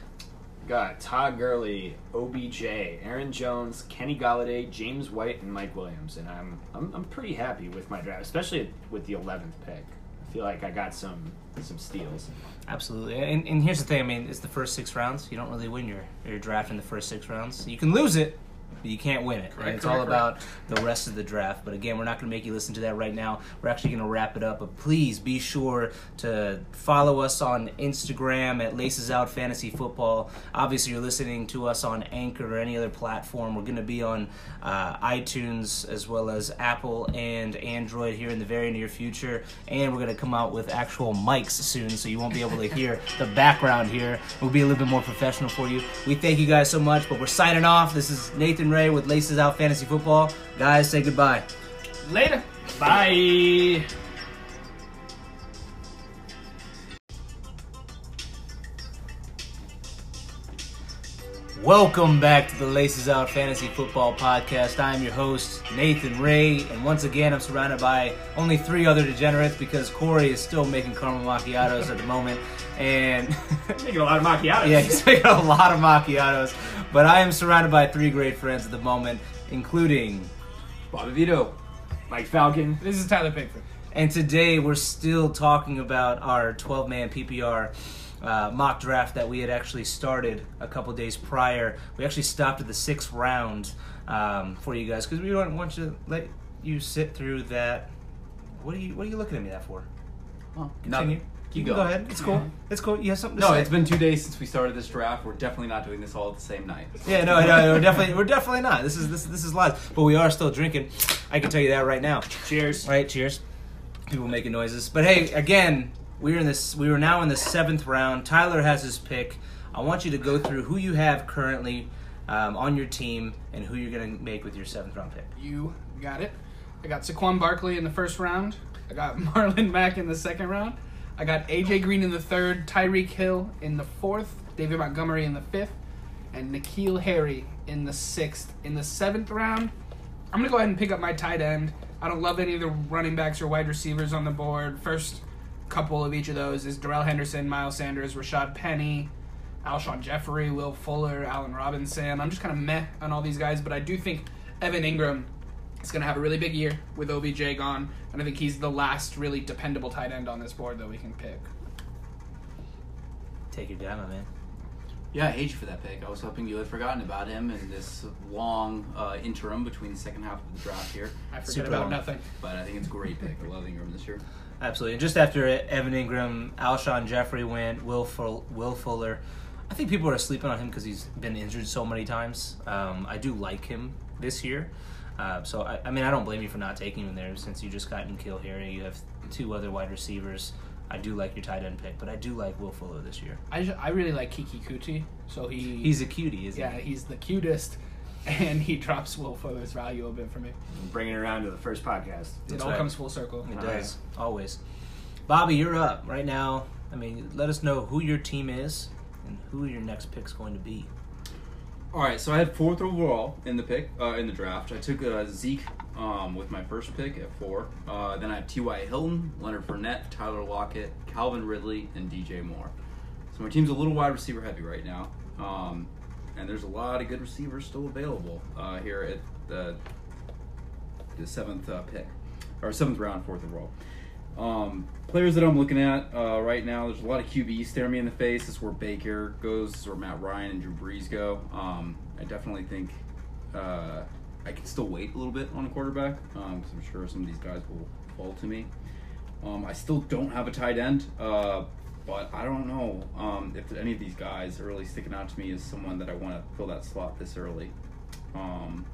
Got Todd Gurley, OBJ, Aaron Jones, Kenny Golladay, James White, and Mike Williams, and I'm I'm, I'm pretty happy with my draft, especially with the 11th pick. I feel like I got some some steals. Absolutely. And, and here's the thing. I mean, it's the first six rounds. You don't really win your your draft in the first six rounds. You can lose it, but you can't win it. Correct, and it's correct, all about the rest of the draft. But again, we're not going to make you listen to that right now. We're actually going to wrap it up. But please be sure to follow us on Instagram at Laces Out Fantasy Football. Obviously, you're listening to us on Anchor or any other platform. We're going to be on uh, iTunes as well as Apple and Android here in the very near future. And we're going to come out with actual mics soon, so you won't be able to hear the background here. We'll be a little bit more professional for you. We thank you guys so much, but we're signing off. This is Nathan Ray with Laces Out Fantasy Football. Guys, say goodbye. Later. Bye. Welcome back to the Laces Out Fantasy Football Podcast. I am your host, Nathan Ray, and once again, I'm surrounded by only three other degenerates because Corey is still making caramel macchiatos at the moment, and Making a lot of macchiatos. yeah, he's making a lot of macchiatos. But I am surrounded by three great friends at the moment, including, Bobby Vito. Mike Falcon. This is Tyler Pickford. and today we're still talking about our 12-man PPR. Uh, mock draft that we had actually started a couple days prior. We actually stopped at the sixth round um, for you guys because we don't want to let you sit through that. What are you What are you looking at me that for? Oh, Continue. You can go ahead. It's cool. It's cool. You have something to No, say? it's been two days since we started this draft. We're definitely not doing this all at the same night. Yeah, no, no, we're definitely we're definitely not. This is this this is live, but we are still drinking. I can tell you that right now. Cheers. All right, cheers. People making noises, but hey, again, we're in this. We are now in the seventh round. Tyler has his pick. I want you to go through who you have currently um, on your team and who you're going to make with your seventh round pick. You got it. I got Saquon Barkley in the first round. I got Marlon Mack in the second round. I got AJ Green in the third, Tyreek Hill in the fourth, David Montgomery in the fifth, and N'Keal Harry in the sixth. In the seventh round, I'm gonna go ahead and pick up my tight end. I don't love any of the running backs or wide receivers on the board. First couple of each of those is Darrell Henderson, Miles Sanders, Rashaad Penny, Alshon Jeffery, Will Fuller, Allen Robinson. I'm just kind of meh on all these guys, but I do think Evan Engram is going to have a really big year with OBJ gone, and I think he's the last really dependable tight end on this board that we can pick. Take your time, my man. Yeah, I hate you for that pick. I was hoping you had forgotten about him in this long uh, interim between the second half of the draft here. I forget Super about long. nothing. But I think it's a great pick. I love Engram this year. Absolutely. And just after Evan Engram, Alshon Jeffery went, Will, Full, Will Fuller. I think people are sleeping on him because he's been injured so many times. Um, I do like him this year. Uh, so, I, I mean, I don't blame you for not taking him there since you just got N'Keal Harry. You have two other wide receivers. I do like your tight end pick, but I do like Will Fuller this year. I, ju- I really like Keke Coutee, so he He's a cutie, isn't yeah he? he's the cutest, and he drops Will Fuller's value a bit for me. Bringing it around to the first podcast. It That's all right. comes full circle. It Oh, does, always. Bobby, you're up right now. I mean, let us know who your team is and who your next pick's going to be. All right, so I had fourth overall in the pick uh, in the draft. I took uh, Zeke um, with my first pick at four. Uh, then I have T.Y. Hilton, Leonard Fournette, Tyler Lockett, Calvin Ridley, and DJ Moore. So my team's a little wide receiver heavy right now, um, and there's a lot of good receivers still available uh, here at the the seventh uh, pick or seventh round, fourth overall. Um, players that I'm looking at uh, right now, there's a lot of QBs staring me in the face. This is where Baker goes, this is where Matt Ryan and Drew Brees go. Um, I definitely think uh, I can still wait a little bit on a quarterback because I'm sure some of these guys will fall to me. Um, I still don't have a tight end, uh, but I don't know um, if any of these guys are really sticking out to me as someone that I want to fill that slot this early. Um,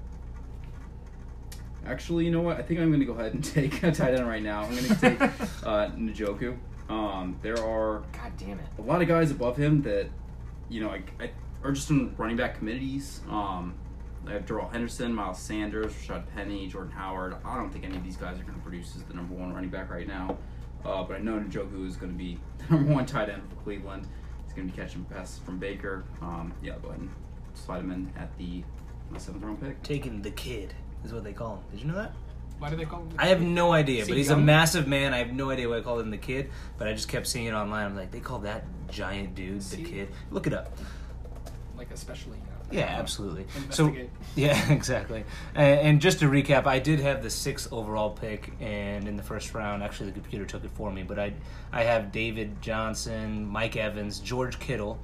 actually, you know what? I think I'm going to go ahead and take a tight end right now. I'm going to take uh, Njoku. Um, there are God damn it. a lot of guys above him that, you know, I, I are just in running back committees. Um, I have Darrell Henderson, Miles Sanders, Rashaad Penny, Jordan Howard. I don't think any of these guys are going to produce as the number one running back right now. Uh, but I know Njoku is going to be the number one tight end for Cleveland. He's going to be catching passes from Baker. Um, yeah, I'll go ahead and slide him in at the my seventh round pick. Taking the kid is what they call him. Did you know that? Why do they call him? I have no idea, but he he's a young? massive man. I have no idea why I called him the kid, but I just kept seeing it online. I'm like, they call that giant dude the See? kid. Look it up. like especially. Yeah, absolutely. So yeah, exactly. And, and just to recap, I did have the sixth overall pick, and in the first round, actually the computer took it for me. But I I have David Johnson, Mike Evans, George Kittle,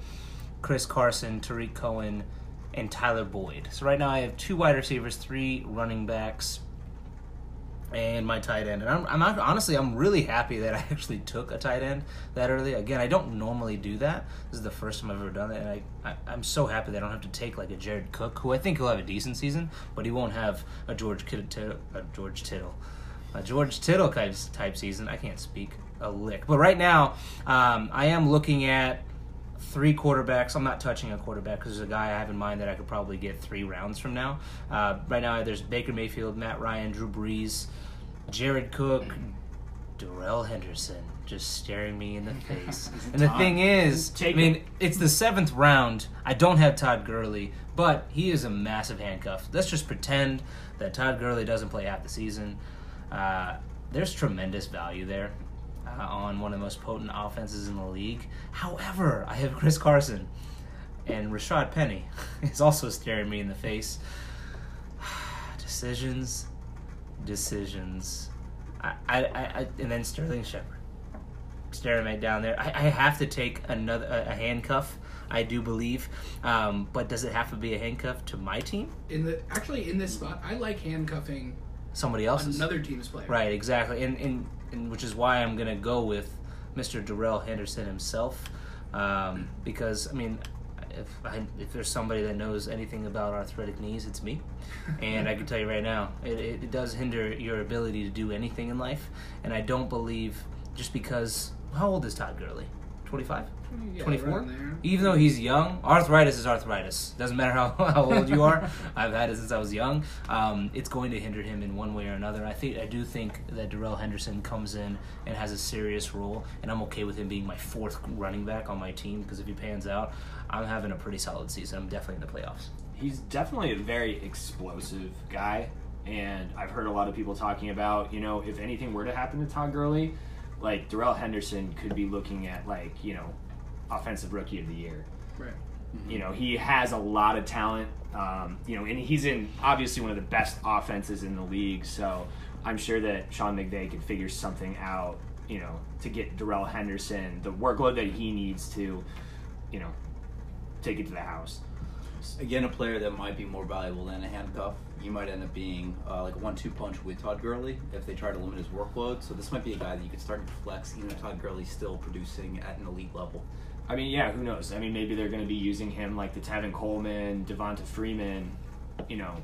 Chris Carson, Tarik Cohen, and Tyler Boyd. So right now I have two wide receivers, three running backs, and my tight end. And I'm, I'm not, honestly, I'm really happy that I actually took a tight end that early. Again, I don't normally do that. This is the first time I've ever done it, and I, I I'm so happy that I don't have to take like a Jared Cook, who I think he'll have a decent season, but he won't have a George Kittle, a George Tittle, a George Tittle type type season. I can't speak a lick, but right now, um, I am looking at three quarterbacks. I'm not touching a quarterback because there's a guy I have in mind that I could probably get three rounds from now. Uh, right now, there's Baker Mayfield, Matt Ryan, Drew Brees, Jared Cook, Darrell Henderson, just staring me in the face. and the thing is, I mean, it's the seventh round. I don't have Todd Gurley, but he is a massive handcuff. Let's just pretend that Todd Gurley doesn't play half the season. Uh, there's tremendous value there uh, on one of the most potent offenses in the league. However, I have Chris Carson, and Rashaad Penny is also staring me in the face. decisions, decisions. I, I, I, and then Sterling Shepard staring me down there. I, I have to take another a, a handcuff. I do believe, um, but does it have to be a handcuff to my team? in the actually in this spot, I like handcuffing Somebody else's. another team's player. Right, exactly, and, and and which is why I'm gonna go with Mr. Darrell Henderson himself, um, because I mean, if I, if there's somebody that knows anything about arthritic knees, it's me, and I can tell you right now, it, it, does hinder your ability to do anything in life, and I don't believe just because how old is Todd Gurley? Twenty five. Yeah, 24 around there. even though he's young arthritis is arthritis. Doesn't matter how, how old you are. I've had it since i was young. Um, it's going to hinder him in one way or another. I think i do think that Darrell henderson comes in and has a serious role and i'm okay with him being my fourth running back on my team because if he pans out i'm having a pretty solid season. I'm definitely in the playoffs. He's definitely a very explosive guy, and I've heard a lot of people talking about, you know, if anything were to happen to Todd Gurley, like Darrell Henderson could be looking at like, you know, offensive rookie of the year. Right. You know, he has a lot of talent. Um, you know, and he's in obviously one of the best offenses in the league. So I'm sure that Sean McVay could figure something out. You know, to get Darrell Henderson the workload that he needs to, you know, take it to the house. Again, a player that might be more valuable than a handcuff. You might end up being uh, like a one-two punch with Todd Gurley if they try to limit his workload. So this might be a guy that you could start to flex, even if Todd Gurley's still producing at an elite level. I mean, yeah, who knows? I mean, maybe they're going to be using him like the Tevin Coleman, Devonta Freeman, you know,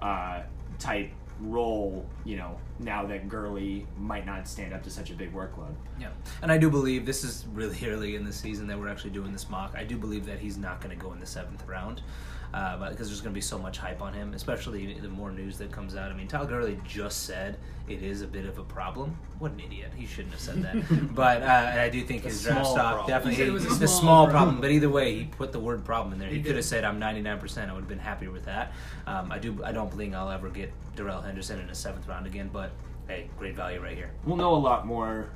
uh, type role. You know, now that Gurley might not stand up to such a big workload. Yeah, and I do believe this is really early in the season that we're actually doing this mock. I do believe that he's not going to go in the seventh round, uh, because there's going to be so much hype on him, especially the more news that comes out. I mean, Todd Gurley just said it is a bit of a problem. What an idiot! He shouldn't have said that. but uh, I do think his draft stock problem. definitely it was a small small problem. problem. But either way, he put the word problem in there. He, He could have said I'm 99. percent I would have been happier with that. Um, I do. I don't believe I'll ever get Darrell Henderson in a seventh round again. But hey, great value right here. We'll know a lot more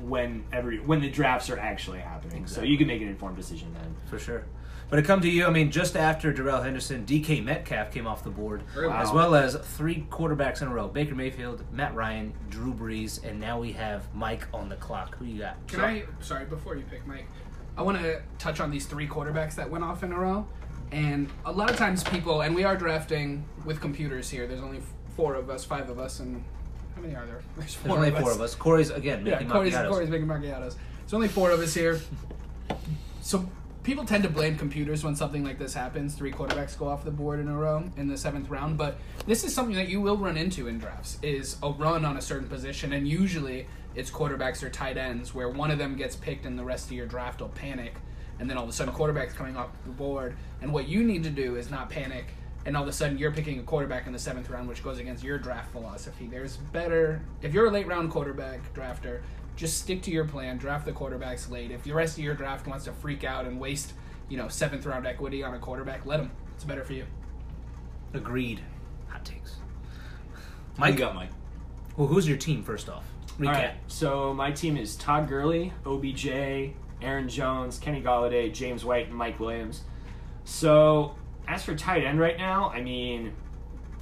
when every when the drafts are actually happening. So you can make an informed decision then. for sure. But it come to you, I mean, just after Darrell Henderson, DK Metcalf came off the board, Wow. as well as three quarterbacks in a row: Baker Mayfield, Matt Ryan, Drew Brees, and now we have Mike on the clock. Who you got? Can I? Sorry, before you pick Mike, I want to touch on these three quarterbacks that went off in a row. And a lot of times, people, and we are drafting with computers here. There's only four of us, five of us, and how many are there? There's There's only four of us. Corey's again Yeah, Corey's. Corey's making macchiatos. There's only four of us here. So people tend to blame computers when something like this happens. Three quarterbacks go off the board in a row in the seventh round, but this is something that you will run into in drafts: is a run on a certain position, and usually it's quarterbacks or tight ends, where one of them gets picked and the rest of your draft will panic, and then all of a sudden quarterbacks coming off the board. And what you need to do is not panic. And all of a sudden, you're picking a quarterback in the seventh round, which goes against your draft philosophy. There's better if you're a late round quarterback drafter just stick to your plan. Draft the quarterbacks late. If the rest of your draft wants to freak out and waste, you know, seventh round equity on a quarterback, let them. It's better for you. Agreed. Hot takes. Mike Mike, got Mike. well, who's your team first off? Recap. All right. So my team is Todd Gurley, OBJ, Aaron Jones, Kenny Golladay, James White, and Mike Williams. So as for tight end right now, I mean,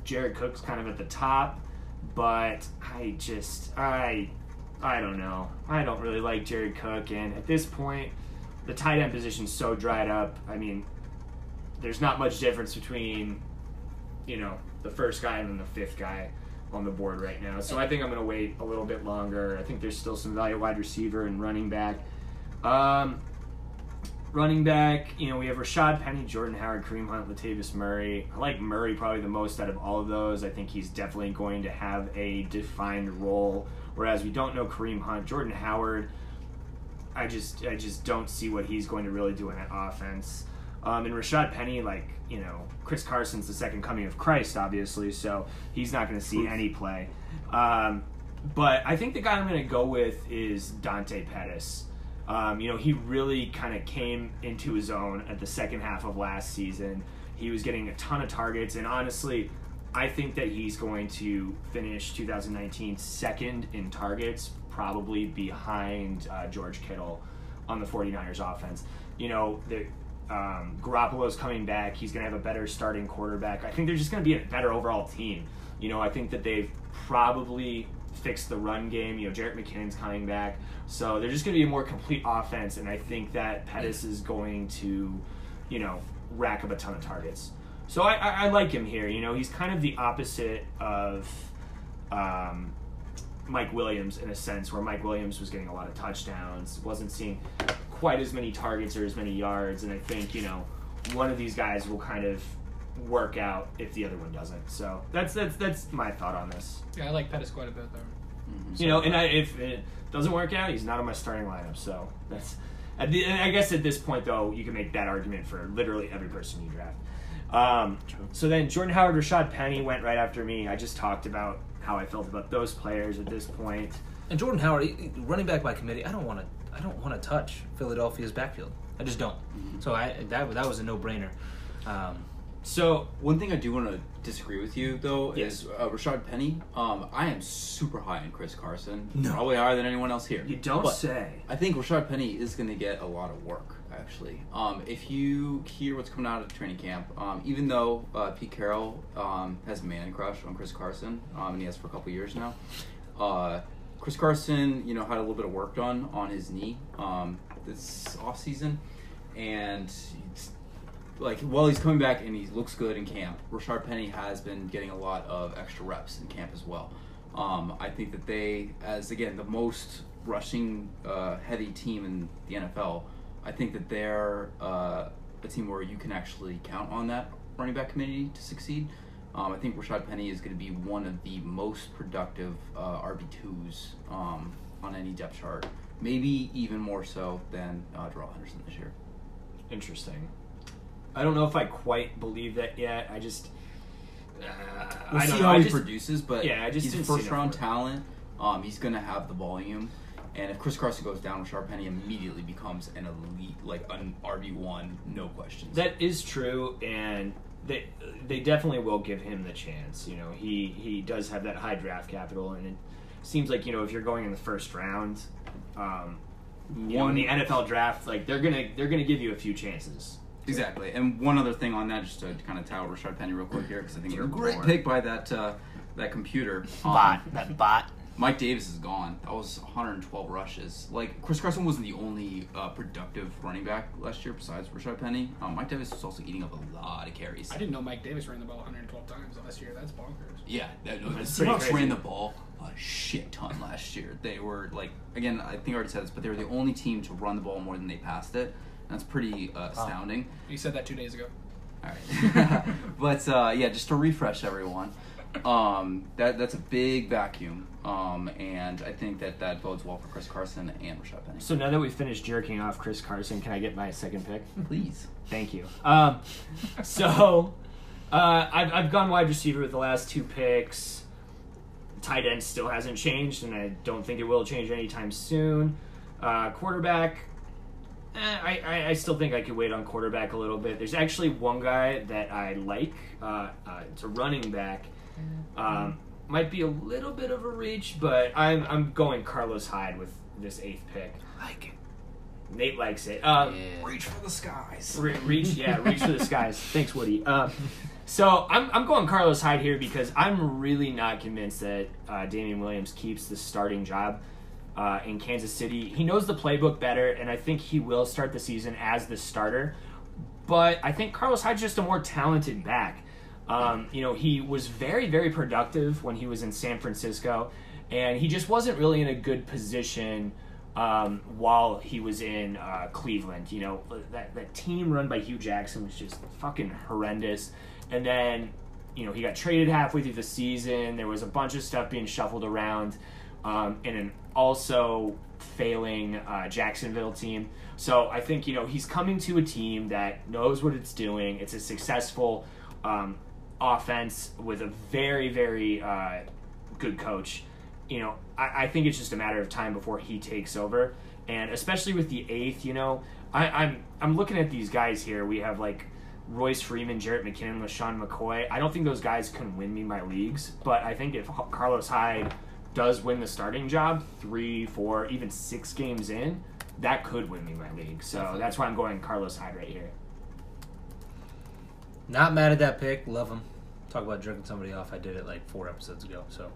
Jared Cook's kind of at the top, but I just I I don't know. I don't really like Jared Cook, and at this point, the tight end position's so dried up. I mean, there's not much difference between you know the first guy and then the fifth guy on the board right now. So I think I'm going to wait a little bit longer. I think there's still some value wide receiver and running back. Um, running back, you know, we have Rashaad Penny, Jordan Howard, Kareem Hunt, Latavius Murray. I like Murray probably the most out of all of those. I think he's definitely going to have a defined role. Whereas we don't know Kareem Hunt, Jordan Howard. I just I just don't see what he's going to really do in that offense. Um, and Rashaad Penny, like you know, Chris Carson's the second coming of Christ, obviously, so he's not going to see any play. Um, but I think the guy I'm going to go with is Dante Pettis. Um, you know, he really kind of came into his own at the second half of last season. He was getting a ton of targets, and honestly, I think that he's going to finish 2019 second in targets, probably behind uh, George Kittle on the 49ers offense. You know, the, um, Garoppolo's coming back. He's going to have a better starting quarterback. I think they're just going to be a better overall team. You know, I think that they've probably fixed the run game. You know, Jerick McKinnon's coming back. So they're just going to be a more complete offense, and I think that Pettis is going to, you know, rack up a ton of targets. So I, I, I like him here. You know, he's kind of the opposite of um, Mike Williams in a sense, where Mike Williams was getting a lot of touchdowns, wasn't seeing quite as many targets or as many yards, and I think you know one of these guys will kind of work out if the other one doesn't. So that's that's that's my thought on this. Yeah, I like Pettis quite a bit there. You know, and I, if it doesn't work out, he's not on my starting lineup. So that's. At the, and I guess at this point, though, you can make that argument for literally every person you draft. Um, so then Jordan Howard, Rashaad Penny went right after me. I just talked about how I felt about those players at this point. And Jordan Howard, he- he- running back by committee. I don't want to. I don't want to touch Philadelphia's backfield. I just don't. So I that that was a no brainer. Um, So One thing I do want to disagree with you though Yes. is uh, Rashaad Penny. Um, I am super high on Chris Carson. No. Probably higher than anyone else here. you don't But say. I think Rashaad Penny is going to get a lot of work, actually. Um, if you hear what's coming out of training camp, um, even though uh, Pete Carroll um, has a man crush on Chris Carson, um, and he has for a couple years now, uh, Chris Carson, you know, had a little bit of work done on his knee um, this off season, and it's- like while he's coming back and he looks good in camp, Rashaad Penny has been getting a lot of extra reps in camp as well. Um, I think that they, as again the most rushing uh, heavy team in the NFL, I think that they're uh, a team where you can actually count on that running back committee to succeed. Um, I think Rashaad Penny is going to be one of the most productive uh, RB twos um, on any depth chart, maybe even more so than uh, Darrell Henderson this year. Interesting. I don't know if I quite believe that yet. I just. Uh, We'll I don't see know. how I he just- produces, but yeah, I just he's a first round talent. Um, he's going to have the volume, and if Chris Carson goes down, Rashaad Penny immediately becomes an elite, like an RB one, no questions. That is true, and they they definitely will give him the chance. You know, he he does have that high draft capital, and it seems like you know if you're going in the first round, um, you know, in the NFL draft, like they're gonna they're gonna give you a few chances. Exactly. And one other thing on that, just to kind of tout Rashaad Penny real quick here, because I think it was a great Lord. pick by that uh, that computer. Um, Bot. That bot. Mike Davis is gone. That was 112 rushes. Like Chris Carson wasn't the only uh, productive running back last year besides Rashaad Penny. Um, Mike Davis was also eating up a lot of carries. I didn't know Mike Davis ran the ball 112 times last year. That's bonkers. Yeah, that, no, the That's pretty Seahawks crazy. ran the ball a shit ton last year. They were like, again, I think I already said this, but they were the only team to run the ball more than they passed it. That's pretty uh, astounding. You said that two days ago. All right, but uh, yeah, just to refresh everyone, um, that that's a big vacuum, um, and I think that that bodes well for Chris Carson and Rashaad Penny. So now that we've finished jerking off Chris Carson, can I get my second pick? Please, Thank you. Um, so uh, I've, I've gone wide receiver with the last two picks. Tight end still hasn't changed, and I don't think it will change anytime soon. Uh, quarterback, eh, I, I, I still think I could wait on quarterback a little bit. There's actually one guy that I like. Uh, uh, it's a running back. Um, might be a little bit of a reach, but I'm, I'm going Carlos Hyde with this eighth pick. Like it. Nate likes it. Um, reach for the skies. Re- reach, yeah, reach for the skies. Thanks, Woody. Um, so I'm, I'm going Carlos Hyde here because I'm really not convinced that uh, Damien Williams keeps the starting job uh, in Kansas City. He knows the playbook better, and I think he will start the season as the starter. But I think Carlos Hyde's just a more talented back. Um, you know, he was very, very productive when he was in San Francisco, and he just wasn't really in a good position um, while he was in uh, Cleveland. You know, that, that team run by Hue Jackson was just fucking horrendous. And then, you know, he got traded halfway through the season. There was a bunch of stuff being shuffled around um, in an also failing uh, Jacksonville team. So I think, you know, he's coming to a team that knows what it's doing. It's a successful um, offense with a very, very uh, good coach you know, I, I think it's just a matter of time before he takes over, and especially with the eighth, you know, I, I'm I'm looking at these guys here. We have like Royce Freeman, Jerick McKinnon, LeSean McCoy. I don't think those guys can win me my leagues, but I think if Carlos Hyde does win the starting job, three, four, even six games in, that could win me my league. So that's why I'm going Carlos Hyde right here. Not mad at that pick. Love him. Talk about jerking somebody off. I did it like four episodes ago, so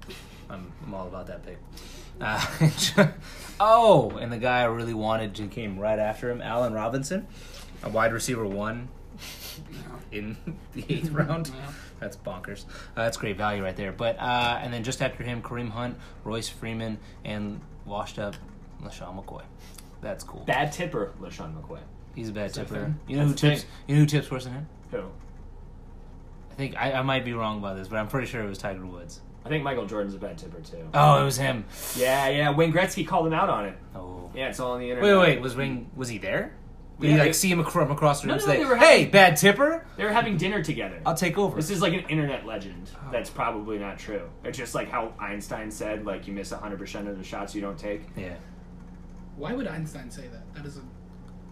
I'm, I'm all about that pick. Uh, oh, and the guy I really wanted to came right after him, Allen Robinson, a wide receiver one in the eighth round. That's bonkers. Uh, that's great value right there. But uh, and then just after him, Kareem Hunt, Royce Freeman, and washed up LeSean McCoy. That's cool. Bad tipper, LeSean McCoy. He's a bad that tipper. You know who That's the tips? You know who tips worse than him? Who? I think I, I might be wrong about this, but I'm pretty sure it was Tiger Woods. I think Michael Jordan's a bad tipper too. Oh, it was him. Yeah, yeah. Wayne Gretzky called him out on it. Oh. Yeah, it's all on the internet. Wait, wait, wait. Was Ring? Was he there? Did Yeah, like it- see him acro- across the room? No, and no, say, they were "Hey, bad tipper, They were having dinner together. I'll take over." This is like an internet legend. Oh. That's probably not true. It's just like how Einstein said, like you miss hundred percent of the shots you don't take. yeah. Why would Einstein say that? That is a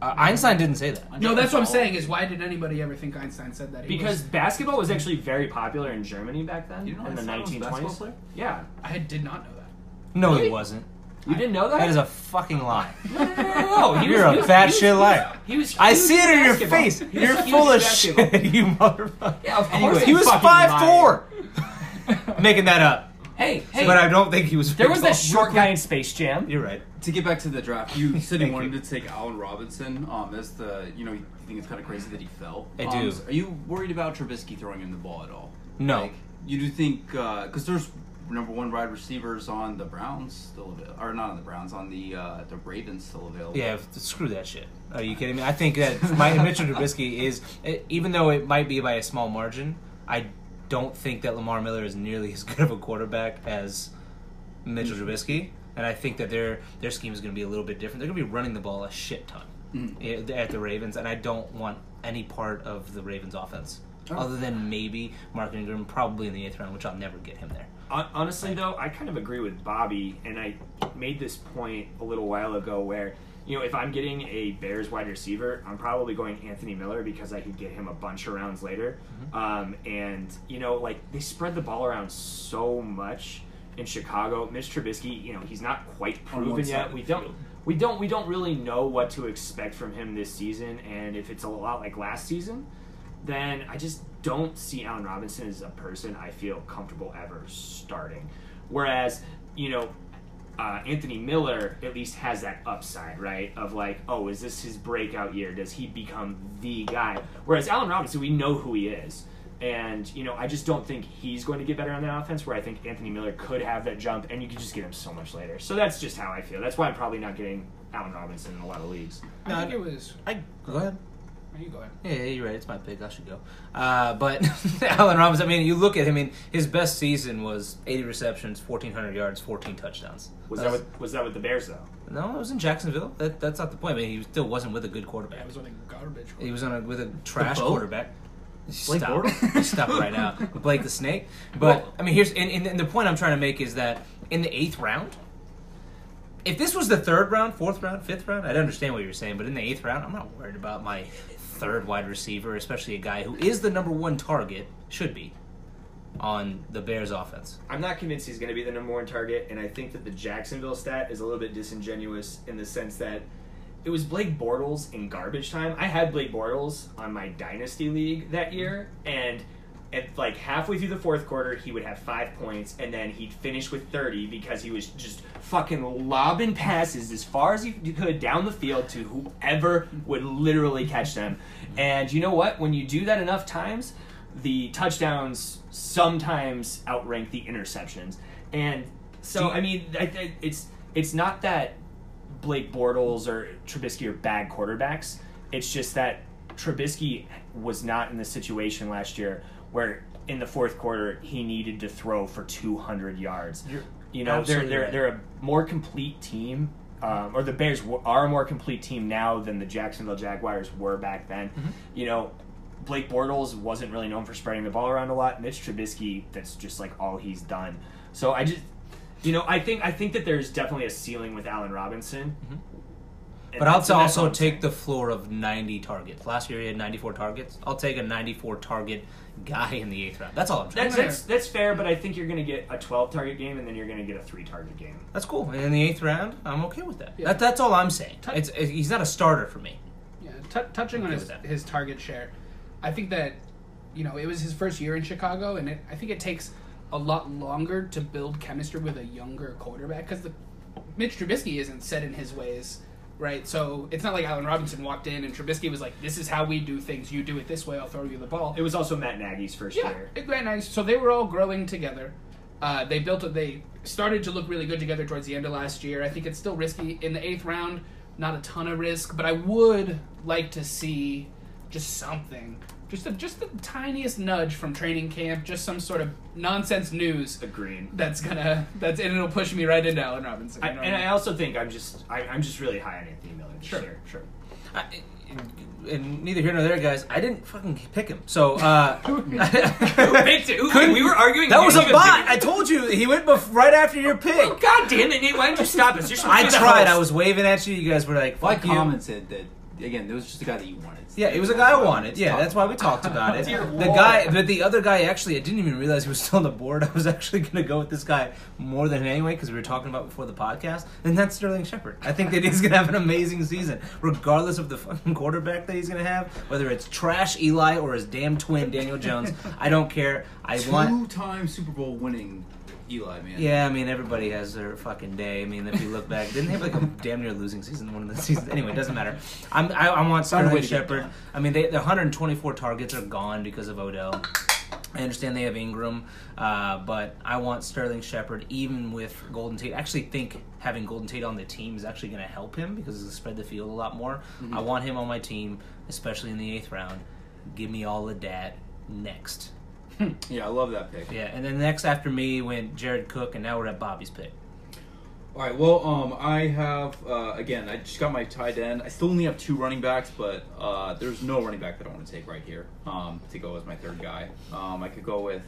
Uh, Einstein didn't say that. no. That's what I'm saying. Is why did anybody ever think Einstein said that? He Because was- basketball was actually very popular in Germany back then, You know in the Einstein was a nineteen basketball twenties. player? Yeah, I did not know that. No, he Really? wasn't. You didn't know that? That is a fucking lie. no, no, no, no, no. He You're was, a he was, fat he was shit liar. He was. I huge see it in your face. Was You're full of basketball. shit, you motherfucker. Yeah, of Anyway, course. He was fucking five four. Making that up, Hey, hey. but I don't think he was. there was that short guy in Space Jam. You're right. To get back to the draft, you said you wanted you. to take Allen Robinson. Um, as the you know you think it's kind of crazy that he fell. I Um, do. so are you worried about Trubisky throwing him the ball at all? No. Like, you do think because there's number one wide receivers on the Browns still available, or not on the Browns on the uh, the Ravens still available. Yeah, screw that shit. Are you kidding me? I think that my Mitchell Trubisky is, eh, even though it might be by a small margin, I don't think that Lamar Miller is nearly as good of a quarterback as Mitchell Trubisky, and I think that their their scheme is going to be a little bit different. They're going to be running the ball a shit ton Mhm. eh, at the Ravens, and I don't want any part of the Ravens offense. Oh. Other than maybe Mark Ingram, probably in the eighth round, which I'll never get him there. Hon- Honestly, though, I kind of agree with Bobby, and I made this point a little while ago where, you know, if I'm getting a Bears wide receiver, I'm probably going Anthony Miller because I could get him a bunch of rounds later. Um, and, you know, like, they spread the ball around so much in Chicago. Mitch Trubisky, you know, he's not quite proven yet. We don't we don't we don't really know what to expect from him this season and if it's a lot like last season, then I just don't see Allen Robinson as a person I feel comfortable ever starting. Whereas, you know, uh, Anthony Miller at least has that upside, right? Of like, oh, is this his breakout year? Does he become the guy? Whereas Allen Robinson, we know who he is. And, you know, I just don't think he's going to get better on that offense where I think Anthony Miller could have that jump and you could just get him so much later. So that's just how I feel. That's why I'm probably not getting Allen Robinson in a lot of leagues. I No, think I- it was. I go ahead. You go ahead. Yeah, yeah, you're right. It's my pick. I should go. Uh, but Allen Robinson. I mean, you look at him. I mean, his best season was 80 receptions, 1,400 yards, 14 touchdowns. Was That's- that with, was that with the Bears though? No, it was in Jacksonville. That, that's not the point. I mean, he still wasn't with a good Yeah, quarterback. it was with a garbage. He was on a, with a trash quarterback. Blake Stop. Bortles? Stop right now. Blake the Snake. But Well- I mean, here's and, and, and the point I'm trying to make is that in the eighth round, if this was the third round, fourth round, fifth round, I'd understand what you're saying. But in the eighth round, I'm not worried about my third wide receiver, especially a guy who is the number one target, should be, on the Bears offense. I'm not convinced he's going to be the number one target, and I think that the Jacksonville stat is a little bit disingenuous in the sense that it was Blake Bortles in garbage time. I had Blake Bortles on my dynasty league that year, and at like halfway through the fourth quarter, he would have five points, and then he'd finish with 30 because he was just fucking lobbing passes as far as he could down the field to whoever would literally catch them. And you know what? When you do that enough times, the touchdowns sometimes outrank the interceptions. And so, you- I mean, I, I, it's it's not that Blake Bortles or Trubisky are bad quarterbacks. It's just that Trubisky was not in the situation last year where in the fourth quarter he needed to throw for 200 yards. You're you know, they're they're they're a more complete team. Um, or the Bears are a more complete team now than the Jacksonville Jaguars were back then. Mm-hmm. You know, Blake Bortles wasn't really known for spreading the ball around a lot. Mitch Trubisky, that's just like all he's done. So I just, you know, I think I think that there's definitely a ceiling with Allen Robinson. Mm-hmm. But I'll that's- also take the floor of 90 targets. Last year he had 94 targets. I'll take a 94 target guy in the eighth round. That's all I'm trying. That's, that's that's fair, but I think you're going to get a 12 target game, and then you're going to get a three target game. That's cool. And in the eighth round, I'm okay with that. Yeah. that that's all I'm saying. Tou- It's, it- he's not a starter for me. Yeah, t- touching on his, his target share, I think that you know it was his first year in Chicago, and it, I think it takes a lot longer to build chemistry with a younger quarterback because the Mitch Trubisky isn't set in his ways, right? So it's not like Allen Robinson walked in and Trubisky was like, "This is how we do things. You do it this way. I'll throw you the ball." It was also Matt Nagy's first Yeah, year. it went nice. So they were all growing together. Uh, they built it. They started to look really good together towards the end of last year. I think it's still risky in the eighth round. Not a ton of risk, but I would like to see just something, just a, just the tiniest nudge from training camp, just some sort of nonsense news Agreed. that's gonna that's and it'll push me right into Allen Robinson. I, you and what I I also think I'm just I, I'm just really high on Anthony Miller this Sure, year. sure. I, and neither here nor there, guys. I didn't fucking pick him. So uh, Who picked it? Who- we were arguing. That was a bot. pick I told you he went bef- right after your pick. God damn it, Nate! Why didn't you stop us? You're I to be the tried. I was waving at you. You guys were like, Well, I you." commented that again. There was just a guy that you wanted. Yeah, it was a guy I wanted. Yeah, that's why we talked about it. The Lord. guy, but the other guy actually, I didn't even realize he was still on the board. I was actually going to go with this guy more than anyway because we were talking about before the podcast, and that's Sterling Shepard. I think that he's going to have an amazing season, regardless of the fucking quarterback that he's going to have, whether it's trash Eli or his damn twin Daniel Jones. I don't care. I want. Two-time Super Bowl winning Eli, man. Yeah, I mean everybody has their fucking day. I mean, if you look back, didn't they have like a damn near losing season one of the seasons? Anyway, it doesn't matter. I'm, I, I want Found a way Sterling Shepard. I mean, they, the 124 targets are gone because of Odell. I understand they have Engram, uh, but I want Sterling Shepard even with Golden Tate. I actually think having Golden Tate on the team is actually going to help him because it'll spread the field a lot more. Mm-hmm. I want him on my team, especially in the eighth round. Give me all of that next. Yeah, I love that pick. Yeah, and then next after me went Jared Cook, and now we're at Bobby's pick. All right. Well, um, I have uh, again. I just got my tight end. I still only have two running backs, but uh, there's no running back that I want to take right here um, to go as my third guy. Um, I could go with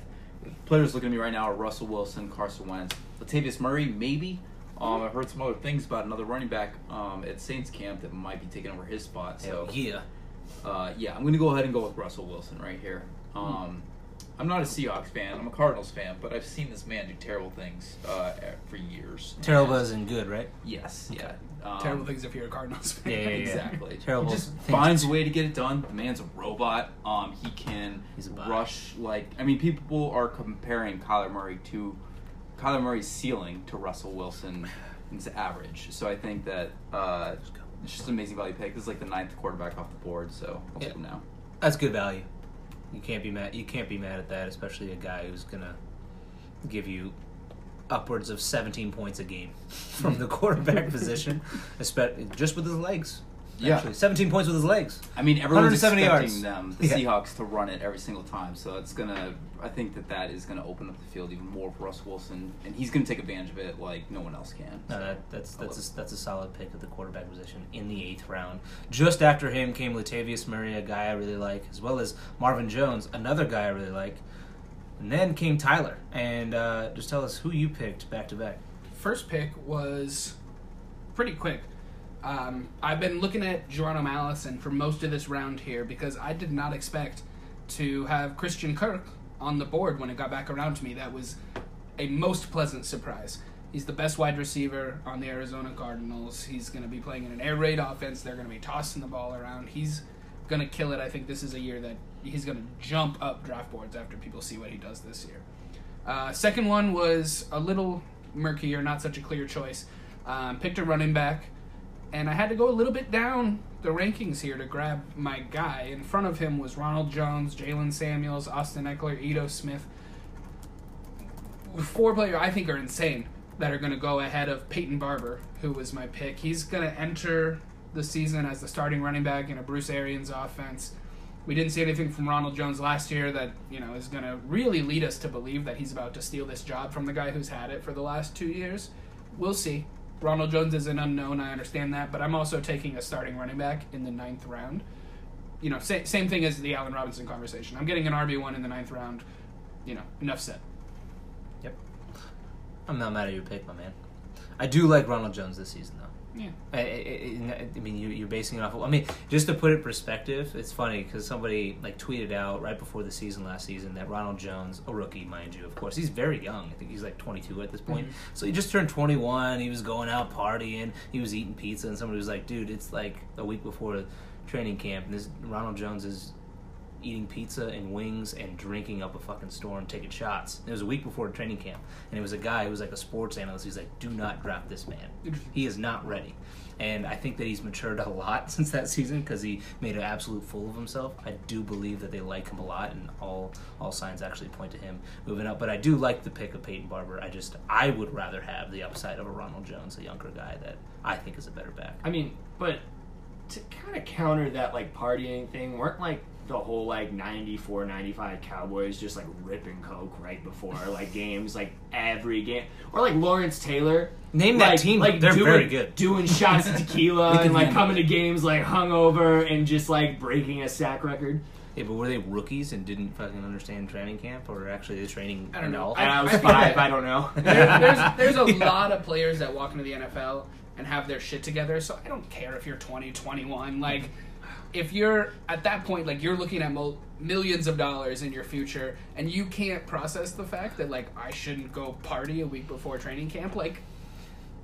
players looking at me right now are Russell Wilson, Carson Wentz, Latavius Murray, maybe. Um, I've heard some other things about another running back um, at Saints camp that might be taking over his spot. So Hell yeah. uh, yeah, I'm going to go ahead and go with Russell Wilson right here. Um, I'm not a Seahawks fan. I'm a Cardinals fan, but I've seen this man do terrible things uh, for years. Terrible And- as in good, right? Yes. Yeah. Um, Terrible things if you're a Cardinals fan. Yeah, yeah, yeah. Exactly. Terrible He just things. finds a way to get it done. The man's a robot. Um, he can He's a rush like I mean, people are comparing Kyler Murray to Kyler Murray's ceiling to Russell Wilson. Wilson's average. So I think that uh, it's just an amazing value pick. This is like the ninth quarterback off the board, so I'll take him now. That's good value. You can't be mad. You can't be mad at that, especially a guy who's gonna give you upwards of 17 points a game from the quarterback position, especially just with his legs. Yeah. 17 points with his legs. I mean, everyone's 170 expecting yards. them, the Yeah. Seahawks, to run it every single time. So it's gonna. I think that that is gonna open up the field even more for Russ Wilson, and he's gonna take advantage of it like no one else can. No, that, that's that's a, that's a solid pick at the quarterback position in the eighth round. Just after him came Latavius Murray, a guy I really like, as well as Marvin Jones, another guy I really like. And then came Tyler. And uh, just tell us who you picked back to back. First pick was pretty quick. Um, I've been looking at Geronimo Allison for most of this round here because I did not expect to have Christian Kirk on the board when it got back around to me. That was a most pleasant surprise. He's the best wide receiver on the Arizona Cardinals. He's going to be playing in an air raid offense. They're going to be tossing the ball around. He's going to kill it. I think this is a year that he's going to jump up draft boards after people see what he does this year. Uh, second one was a little murkier, not such a clear choice. Um, picked a running back, and I had to go a little bit down the rankings here to grab my guy. In front of him was Ronald Jones, Jaylen Samuels, Austin Ekeler, Ito Smith. Four players I think are insane that are going to go ahead of Peyton Barber, who was my pick. He's going to enter the season as the starting running back in a Bruce Arians offense. We didn't see anything from Ronald Jones last year that you know is going to really lead us to believe that he's about to steal this job from the guy who's had it for the last two years. We'll see. Ronald Jones is an unknown. I understand that, but I'm also taking a starting running back in the ninth round. You know, sa- same thing as the Allen Robinson conversation. I'm getting an RB one in the ninth round. You know, enough said. Yep. I'm not mad at your pick, my man. I do like Ronald Jones this season, though. Yeah. I, I, I, mean, you, you're basing it off. Of, I mean, just to put it in perspective, it's funny because somebody like tweeted out right before the season last season that Ronald Jones, a rookie, mind you, of course, he's very young. I think he's like 22 at this point. Mm-hmm. So he just turned 21. He was going out partying. He was eating pizza, and somebody was like, "Dude, it's like a week before training camp, and this Ronald Jones is." Eating pizza and wings and drinking up a fucking storm, taking shots. It was a week before training camp, and it was a guy who was like a sports analyst. He's like, "Do not draft this man. He is not ready." And I think that he's matured a lot since that season because he made an absolute fool of himself. I do believe that they like him a lot, and all all signs actually point to him moving up. But I do like the pick of Peyton Barber. I just I would rather have the upside of a Ronald Jones, a younger guy that I think is a better back. I mean, but to kind of counter that like partying thing, weren't like the whole like 94 95 Cowboys just like ripping coke right before like games like every game or like Lawrence Taylor Name that team. like They're doing, very good. doing shots of tequila and like coming to games like hungover and just like breaking a sack record Yeah, but were they rookies and didn't fucking understand training camp, or actually the training? I don't know. all? and I was five I don't know there, there's there's a lot of players that walk into the NFL and have their shit together. So I don't care if you're 20, 21. Like, if you're at that point, like you're looking at mul- millions of dollars in your future, and you can't process the fact that like I shouldn't go party a week before training camp. Like,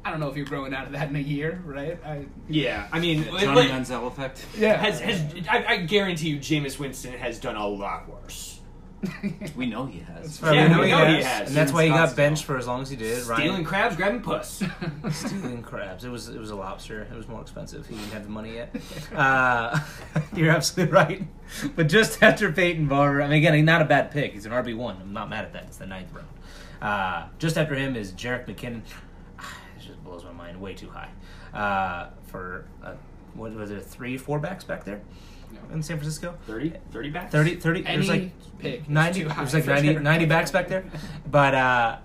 I don't know if you're growing out of that in a year, right? I, yeah I mean Johnny like- Manziel effect. yeah. has, has I, I guarantee you Jameis Winston has done a lot worse We know he has. Yeah, we know he he has, has. and that's why he got benched for as long as he did. stealing Ryan, crabs grabbing puss stealing crabs. It was it was a lobster. It was more expensive. He didn't have the money yet. Uh, you're absolutely right. But just after Peyton Barber, I mean, again, not a bad pick. He's an RB one. I'm not mad at that. It's the ninth round. Uh, just after him is Jerick McKinnon. It just blows my mind. Way too high uh, for uh, what was there three, four backs back there in San Francisco. 30 30 backs? 30, 30 Any there's like pick. 90 there's like for 90, 90 backs back there. But uh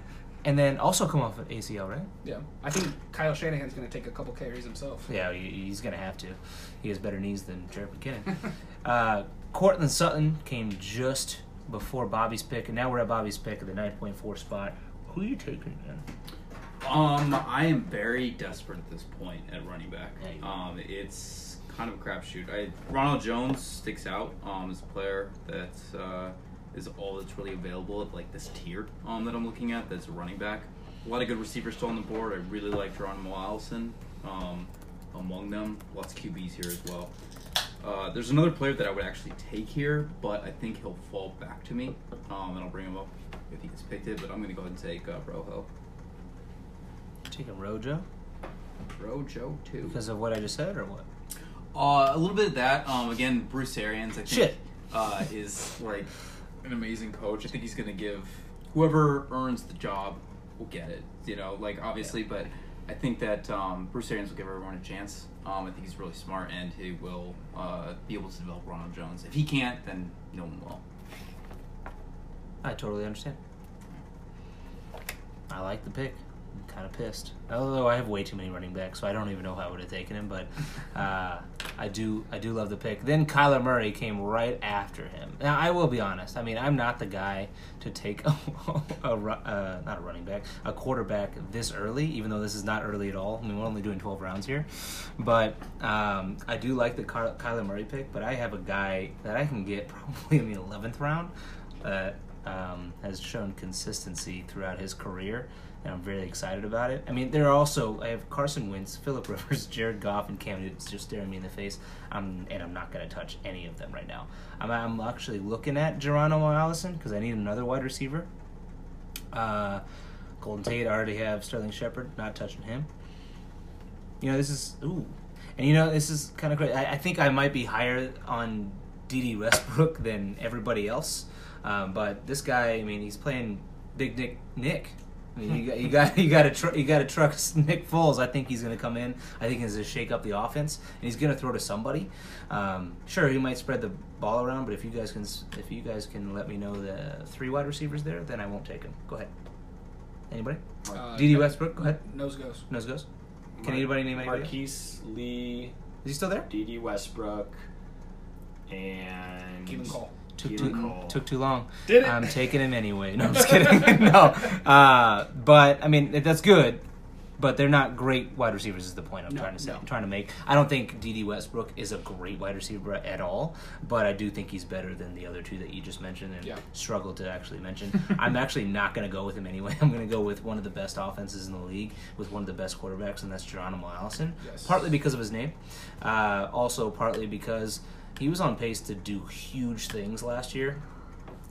and then also come off of ACL right? Yeah, I think Kyle Shanahan's going to take a couple carries himself. yeah he, he's gonna have to. He has better knees than Jerick McKinnon. Uh Courtland Sutton came just before Bobby's pick and now we're at Bobby's pick at the 9.4 spot. Who are you taking man? Um, I am very desperate at this point at running back. Yeah, Um, it's kind of a crapshoot. I Ronald Jones sticks out um, as a player that uh, is all that's really available at like this tier um, that I'm looking at. That's a running back. A lot of good receivers still on the board. I really like Geronimo Allison. Um, among them, lots of QBs here as well. Uh, there's another player that I would actually take here, but I think he'll fall back to me, um, and I'll bring him up if he gets picked it. But I'm gonna go ahead and take uh, Rojo. Taking Rojo Rojo too. because of what I just said, or what? Uh, a little bit of that. Um, again, Bruce Arians, I think, Shit. Uh, is like an amazing coach. I think he's gonna give whoever earns the job will get it. You know, like obviously, but I think that um, Bruce Arians will give everyone a chance. Um, I think he's really smart, and he will uh, be able to develop Ronald Jones. If he can't, then no one will. I totally understand. I like the pick. I'm kind of pissed. Although I have way too many running backs, so I don't even know how I would have taken him. But uh, I do, I do love the pick. Then Kyler Murray came right after him. Now I will be honest. I mean, I'm not the guy to take a, a uh, not a running back, a quarterback this early. Even though this is not early at all. I mean, we're only doing 12 rounds here. But um, I do like the Ky- Kyler Murray pick. But I have a guy that I can get probably in the 11th round that um, has shown consistency throughout his career, and I'm very excited about it. I mean, there are also I have Carson Wentz, Philip Rivers, Jared Goff, and Cam Newton's just staring me in the face. I'm and I'm not going to touch any of them right now. I'm, I'm actually looking at Geronimo Allison because I need another wide receiver. Uh, Golden Tate, I already have Sterling Shepard, not touching him. You know, this is ooh, and you know this is kind of crazy. I, I think I might be higher on Dede Westbrook than everybody else, um, but this guy, I mean, he's playing Big Nick Nick. I mean, you got you got you got to tr- you got to trust Nick Foles. I think he's going to come in. I think he's going to shake up the offense, and he's going to throw to somebody. Um, sure, he might spread the ball around, but if you guys can if you guys can let me know the three wide receivers there, then I won't take him. Go ahead. Anybody? Uh, Dede no- Westbrook. Go ahead. Nose goes. Nose goes. Can anybody name anybody? Marquise Lee, Is he still there? Dede Westbrook, and Keelan Cole. Took too, took too long. Did it? I'm taking him anyway. No, I'm just kidding. no, uh, but I mean that's good. But they're not great wide receivers. Is the point I'm No, trying to say? no. I'm trying to make. I don't think Dede Westbrook is a great wide receiver at all. But I do think he's better than the other two that you just mentioned and Yeah. struggled to actually mention. I'm actually not going to go with him anyway. I'm going to go with one of the best offenses in the league with one of the best quarterbacks, and that's Geronimo Allison. Yes. Partly because of his name, uh, also partly because he was on pace to do huge things last year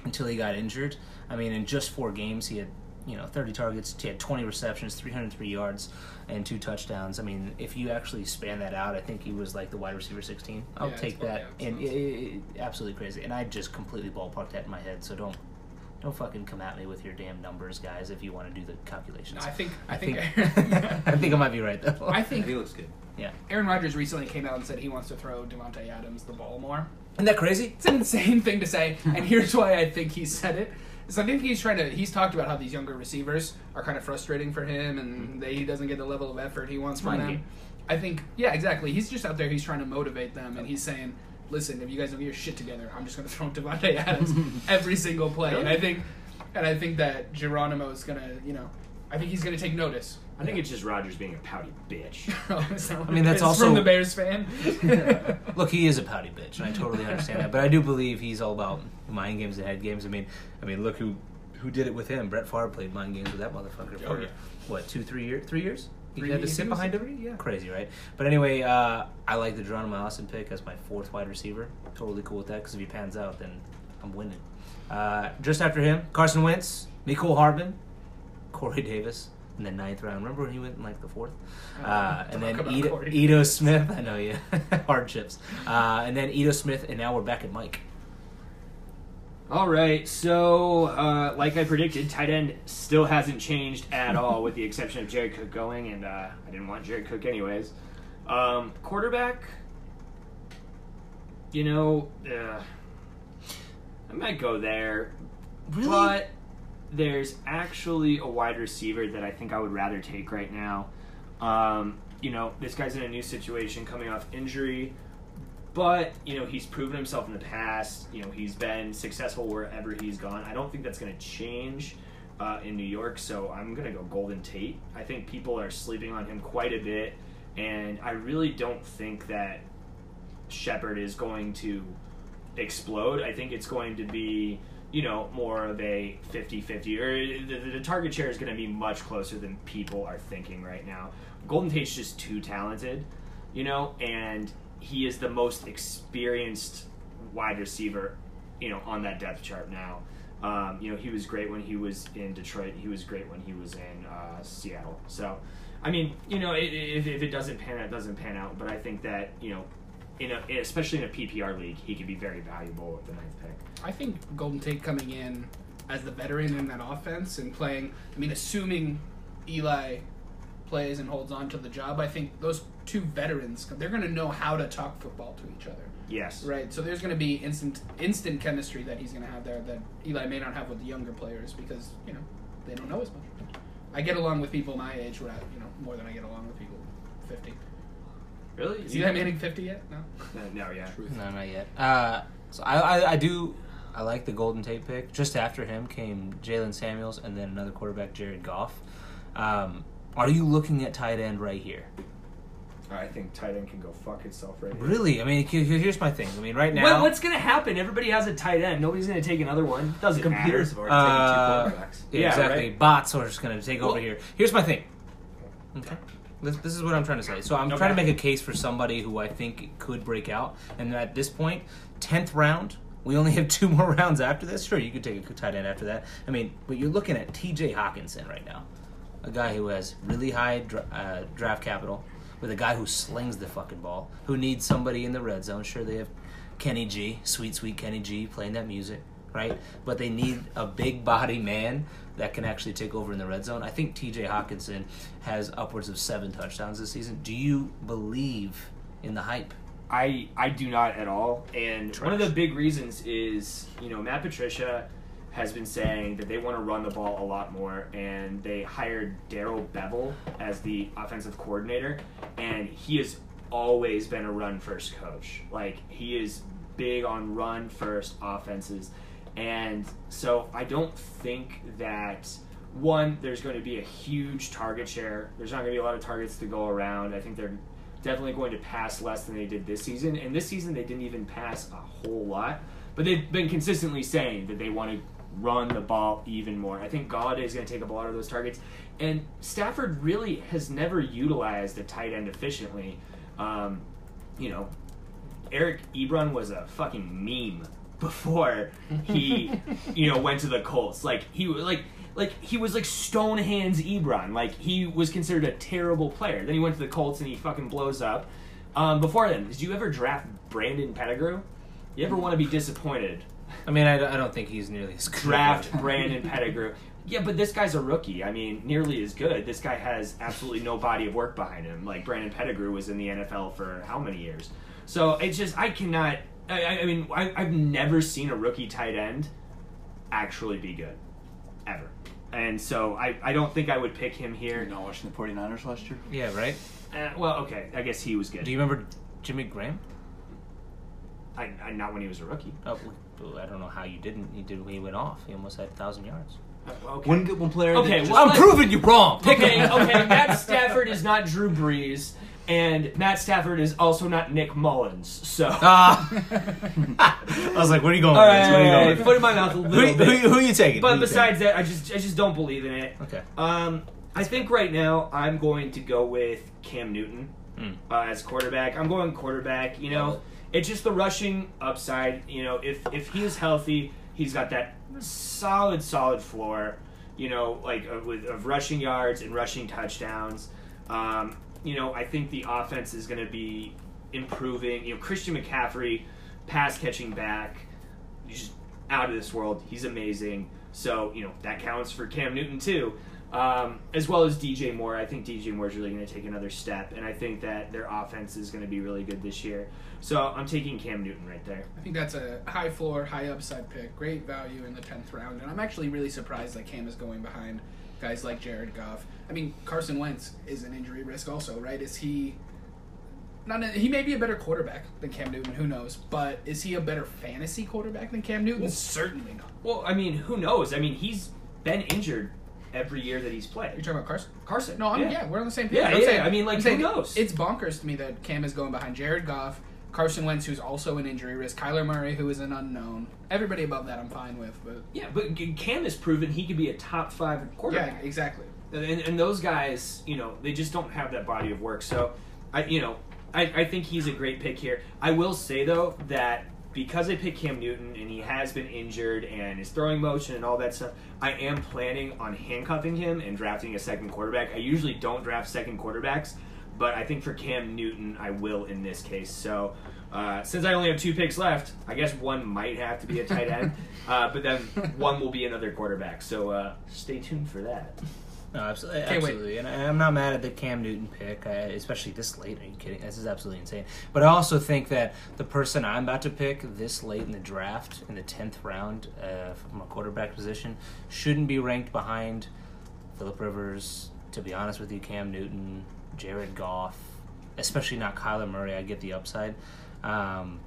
until he got injured. I mean, in just four games, he had you know 30 targets, he had 20 receptions, 303 yards, and two touchdowns. I mean, if you actually span that out, I think he was like the wide receiver 16. I'll Yeah, take that, and it, it, it- absolutely crazy. And I just completely ballparked that in my head. So don't. Don't fucking come at me with your damn numbers, guys. If you want to do the calculations, I think. I, I think. think I think I might be right though. I think he looks good. Yeah. Aaron Rodgers recently came out and said he wants to throw Davante Adams the ball more. Isn't that crazy? It's an insane thing to say, and here's why I think he said it. Is I think he's trying to. He's talked about how these younger receivers are kind of frustrating for him, and mm-hmm. they, he doesn't get the level of effort he wants from them. I think, yeah, exactly. He's just out there. He's trying to motivate them, and oh. he's saying, "Listen, if you guys don't get your shit together, I'm just going to throw Davante Adams every single play." And I think, and I think that Geronimo is going to, you know, I think he's going to take notice. I think it's just Rodgers being a pouty bitch. I mean, that's also- from the Bears fan. Look, he is a pouty bitch, and I totally understand that. But I do believe he's all about mind games and head games. I mean, I mean, look who who did it with him. Brett Favre played mind games with that motherfucker Oh, for yeah. what two, three years? Three years? He had to sit behind at him. yeah. Crazy, right? But anyway, uh, I like the Geronimo Allison pick as my fourth wide receiver. Totally cool with that because if he pans out, then I'm winning. Uh, just after him, Carson Wentz, Nicole Harbin, Corey Davis. In the ninth round, remember when he went in like the fourth, uh, and then Talk Ito, Ito Smith. I know you hardships, uh, and then Ito Smith, and now we're back at Mike. All right, so uh, like I predicted, tight end still hasn't changed at all, with the exception of Jared Cook going, and uh, I didn't want Jared Cook anyways. Um, quarterback, you know, uh, I might go there, but there's actually a wide receiver that I think I would rather take right now. Um, you know, this guy's in a new situation, coming off injury. But you know he's proven himself in the past. You know he's been successful wherever he's gone. I don't think that's going to change uh, in New York. So I'm going to go Golden Tate. I think people are sleeping on him quite a bit, and I really don't think that Shepard is going to explode. I think it's going to be you know, more of a 50-50 or the, the target share is going to be much closer than people are thinking right now. Golden Tate's just too talented, you know, and he is the most experienced wide receiver, you know, on that depth chart now. Um, you know, he was great when he was in Detroit. He was great when he was in uh, Seattle. So, I mean, you know, if, if it doesn't pan out, it doesn't pan out. But I think that you know, in a especially in a PPR league, he could be very valuable with the ninth pick. I think Golden Tate coming in as the veteran in that offense and playing. I mean, assuming Eli plays and holds on to the job, I think those two veterans they're going to know how to talk football to each other. Yes. Right. So there's going to be instant instant chemistry that he's going to have there that Eli may not have with the younger players because you know they don't know as much. I get along with people my age, I, you know, more than I get along with people fifty. Really? Is Eli Manning fifty yet? No. Uh, no, yeah. No, not yet. Uh, so I, I, I do. I like the Golden Tate pick. Just after him came Jaylen Samuels, and then another quarterback, Jared Goff. Um, are you looking at tight end right here? I think tight end can go fuck itself right here. Really? I mean, here's my thing. I mean, right now, Well, what's going to happen? Everybody has a tight end. Nobody's going to take another one. Doesn't Computers have matter. already Uh, taken two quarterbacks. Yeah, Yeah, exactly. right. Bots are just going to take over here. Here's my thing. Okay. This, this is what I'm trying to say. So I'm Okay. trying to make a case for somebody who I think could break out. And at this point, 10th round, we only have two more rounds after this. Sure, you could take a tight end after that. I mean, but you're looking at TJ Hockenson right now. A guy who has really high dra- uh, draft capital, with a guy who slings the fucking ball, who needs somebody in the red zone. Sure, they have Kenny G, sweet, sweet Kenny G, playing that music, right? But they need a big body man that can actually take over in the red zone. I think TJ Hockenson has upwards of seven touchdowns this season. Do you believe in the hype? I I do not at all. And one of the big reasons is you know Matt Patricia has been saying that they want to run the ball a lot more, and they hired Darrell Bevell as the offensive coordinator, and he has always been a run first coach. Like he is big on run first offenses, and so I don't think that one there's going to be a huge target share. There's not going to be a lot of targets to go around. I think they're definitely going to pass less than they did this season. And this season, they didn't even pass a whole lot. But they've been consistently saying that they want to run the ball even more. I think Golladay is going to take up a lot of those targets. And Stafford really has never utilized a tight end efficiently. Um, you know, Eric Ebron was a fucking meme before he, you know, went to the Colts. Like he was like like he was like stone hands Ebron. Like he was considered a terrible player. Then he went to the Colts and he fucking blows up. Um, before then, did you ever draft Brandon Pettigrew? You ever want to be disappointed? I mean, I, I don't think he's nearly as good. Draft Brandon Pettigrew. Yeah, but this guy's a rookie. I mean, nearly as good. This guy has absolutely no body of work behind him. Like Brandon Pettigrew was in the NFL for how many years? So it's just I cannot. I, I- I mean, I, I've never seen a rookie tight end actually be good, ever. And so I, I don't think I would pick him here. You're here. not watching the 49ers last year? Yeah, right. Uh, well, okay, I guess he was good. Do you remember Jimmy Graham? I, I, not when he was a rookie. Oh, I don't know how you didn't. He did he went off. He almost had a thousand yards. Uh, okay. One good one player. Okay, well, I'm proving you wrong. Pick okay, him. okay. Matt Stafford is not Drew Brees, and Matt Stafford is also not Nick Mullens. So, Ah. I was like, where are you going? all with this? Where are you right, going? with foot in my mouth a little Who, bit. who, who are you taking? But you besides that, I just I just don't believe in it. okay. Um, I think right now I'm going to go with Cam Newton Hmm. uh, as quarterback. I'm going quarterback. You know, it's just the rushing upside. You know, if if he is healthy, he's got that solid, solid floor. You know, like uh, with of rushing yards and rushing touchdowns. Um, you know, I think the offense is going to be improving. You know, Christian McCaffrey, pass catching back, just out of this world. He's amazing. So you know that counts for Cam Newton too, um, as well as DJ Moore. I think DJ Moore is really going to take another step, and I think that their offense is going to be really good this year. So I'm taking Cam Newton right there. I think that's a high floor, high upside pick. Great value in the tenth round, and I'm actually really surprised that Cam is going behind guys like Jared Goff. I mean, Carson Wentz is an injury risk, also, right? Is he? Not a, he may be a better quarterback than Cam Newton. Who knows? But is he a better fantasy quarterback than Cam Newton? Certainly not. Well, I mean, who knows? I mean, he's been injured every year that he's played. You're talking about Carson? Carson. No, I'm, yeah. we're on the same page. Yeah, I'm yeah, saying- I mean, like, I'm who knows? It's bonkers to me that Cam is going behind Jared Goff, Carson Wentz, who's also an injury risk. Kyler Murray, who is an unknown. Everybody above that, I'm fine with. But Yeah, but Cam has proven he could be a top five quarterback. yeah, exactly. And, and those guys, you know, they just don't have that body of work. So, I, you know, I, I think he's a great pick here. I will say though that because I picked Cam Newton and he has been injured and his throwing motion and all that stuff, I am planning on handcuffing him and drafting a second quarterback. I usually don't draft second quarterbacks, but I think for Cam Newton, I will in this case. So. Uh, since I only have two picks left, I guess one might have to be a tight end, uh, but then one will be another quarterback. So uh, stay tuned for that. No, absolutely, Can't wait. absolutely, and I, I'm not mad at the Cam Newton pick, uh, especially this late. Are you kidding? This is absolutely insane. But I also think that the person I'm about to pick this late in the draft, in the tenth round, uh, from a quarterback position, shouldn't be ranked behind Philip Rivers. To be honest with you, Cam Newton, Jared Goff, especially not Kyler Murray. I get the upside. Um,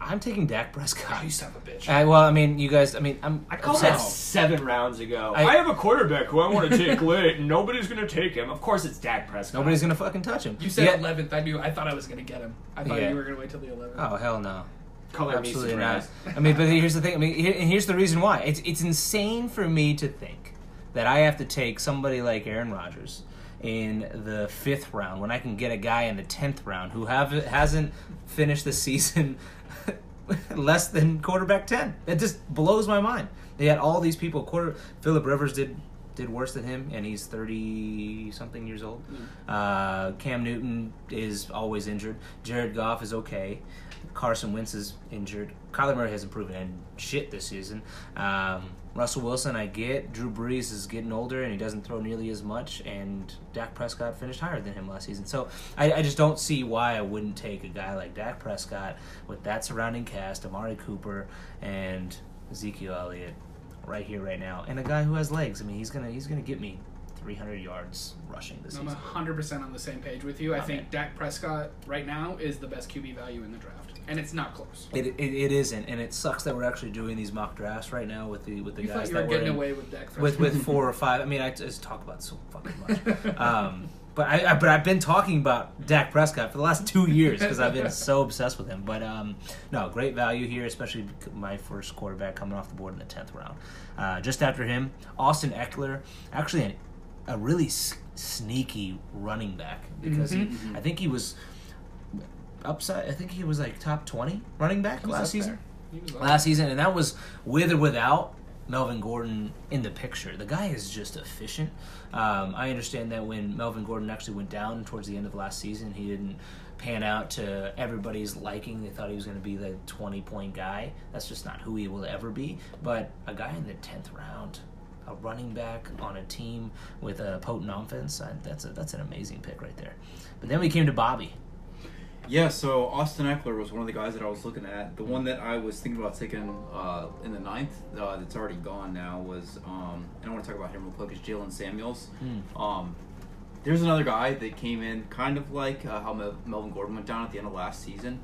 I'm taking Dak Oh, Prescott. you son of a bitch. I, well, I mean, you guys. I mean, I'm. I called that seven rounds ago. I- I, have a quarterback who I want to take late, and nobody's going to take him. Of course, it's Dak Prescott. Nobody's gonna fucking touch him. You said Yeah. 11th. I knew. I thought I was going to get him. I thought Yeah. you were going to wait till the 11th. Oh hell no. color Absolutely not. I mean, but here's the thing. I mean, here, and here's the reason why. It's it's insane for me to think that I have to take somebody like Aaron Rodgers in the fifth round when I can get a guy in the tenth round who have hasn't finished the season less than quarterback ten. It just blows my mind. They had all these people. Quarter Philip Rivers did did worse than him, and he's thirty something years old. Uh, Cam Newton is always injured. Jared Goff is okay. Carson Wentz is injured. Kyler Murray hasn't proven shit this season. Um, Russell Wilson, I get. Drew Brees is getting older and he doesn't throw nearly as much. And Dak Prescott finished higher than him last season. So I, I just don't see why I wouldn't take a guy like Dak Prescott with that surrounding cast, Amari Cooper and Ezekiel Elliott, right here, right now, and a guy who has legs. I mean, he's gonna he's gonna get me 300 yards rushing this season. I'm 100% on the same page with you. I think man. Dak Prescott right now is the best QB value in the draft. And it's not close. It, it, it isn't, and it sucks that we're actually doing these mock drafts right now with the with the You guys you were getting in, away with Dak Prescott. with with four or five. I mean, I just talk about so fucking much. Um, but I, I but I've been talking about Dak Prescott for the last two years because I've been so obsessed with him. But um, no, great value here, especially my first quarterback coming off the board in the tenth round. Uh, just after him, Austin Ekeler, actually an, a really s- sneaky running back because he, Mhm. I think he was upside. I think he was like top twenty running back last season there. He was up last season, and that was with or without Melvin Gordon in the picture. The guy is just efficient. Um, I understand that when Melvin Gordon actually went down towards the end of last season, he didn't pan out to everybody's liking. They thought he was going to be the 20 point guy. That's just not who he will ever be. But a guy in the 10th round, a running back on a team with a potent offense, that's, a, that's an amazing pick right there. But then we came to Bobby. Yeah, so Austin Ekeler was one of the guys that I was looking at. The one that I was thinking about taking uh, in the ninth, uh, that's already gone now, was um, and I want to talk about him real quick. Is Jaylen Samuels? Hmm. Um, there's another guy that came in kind of like uh, how Mel- Melvin Gordon went down at the end of last season,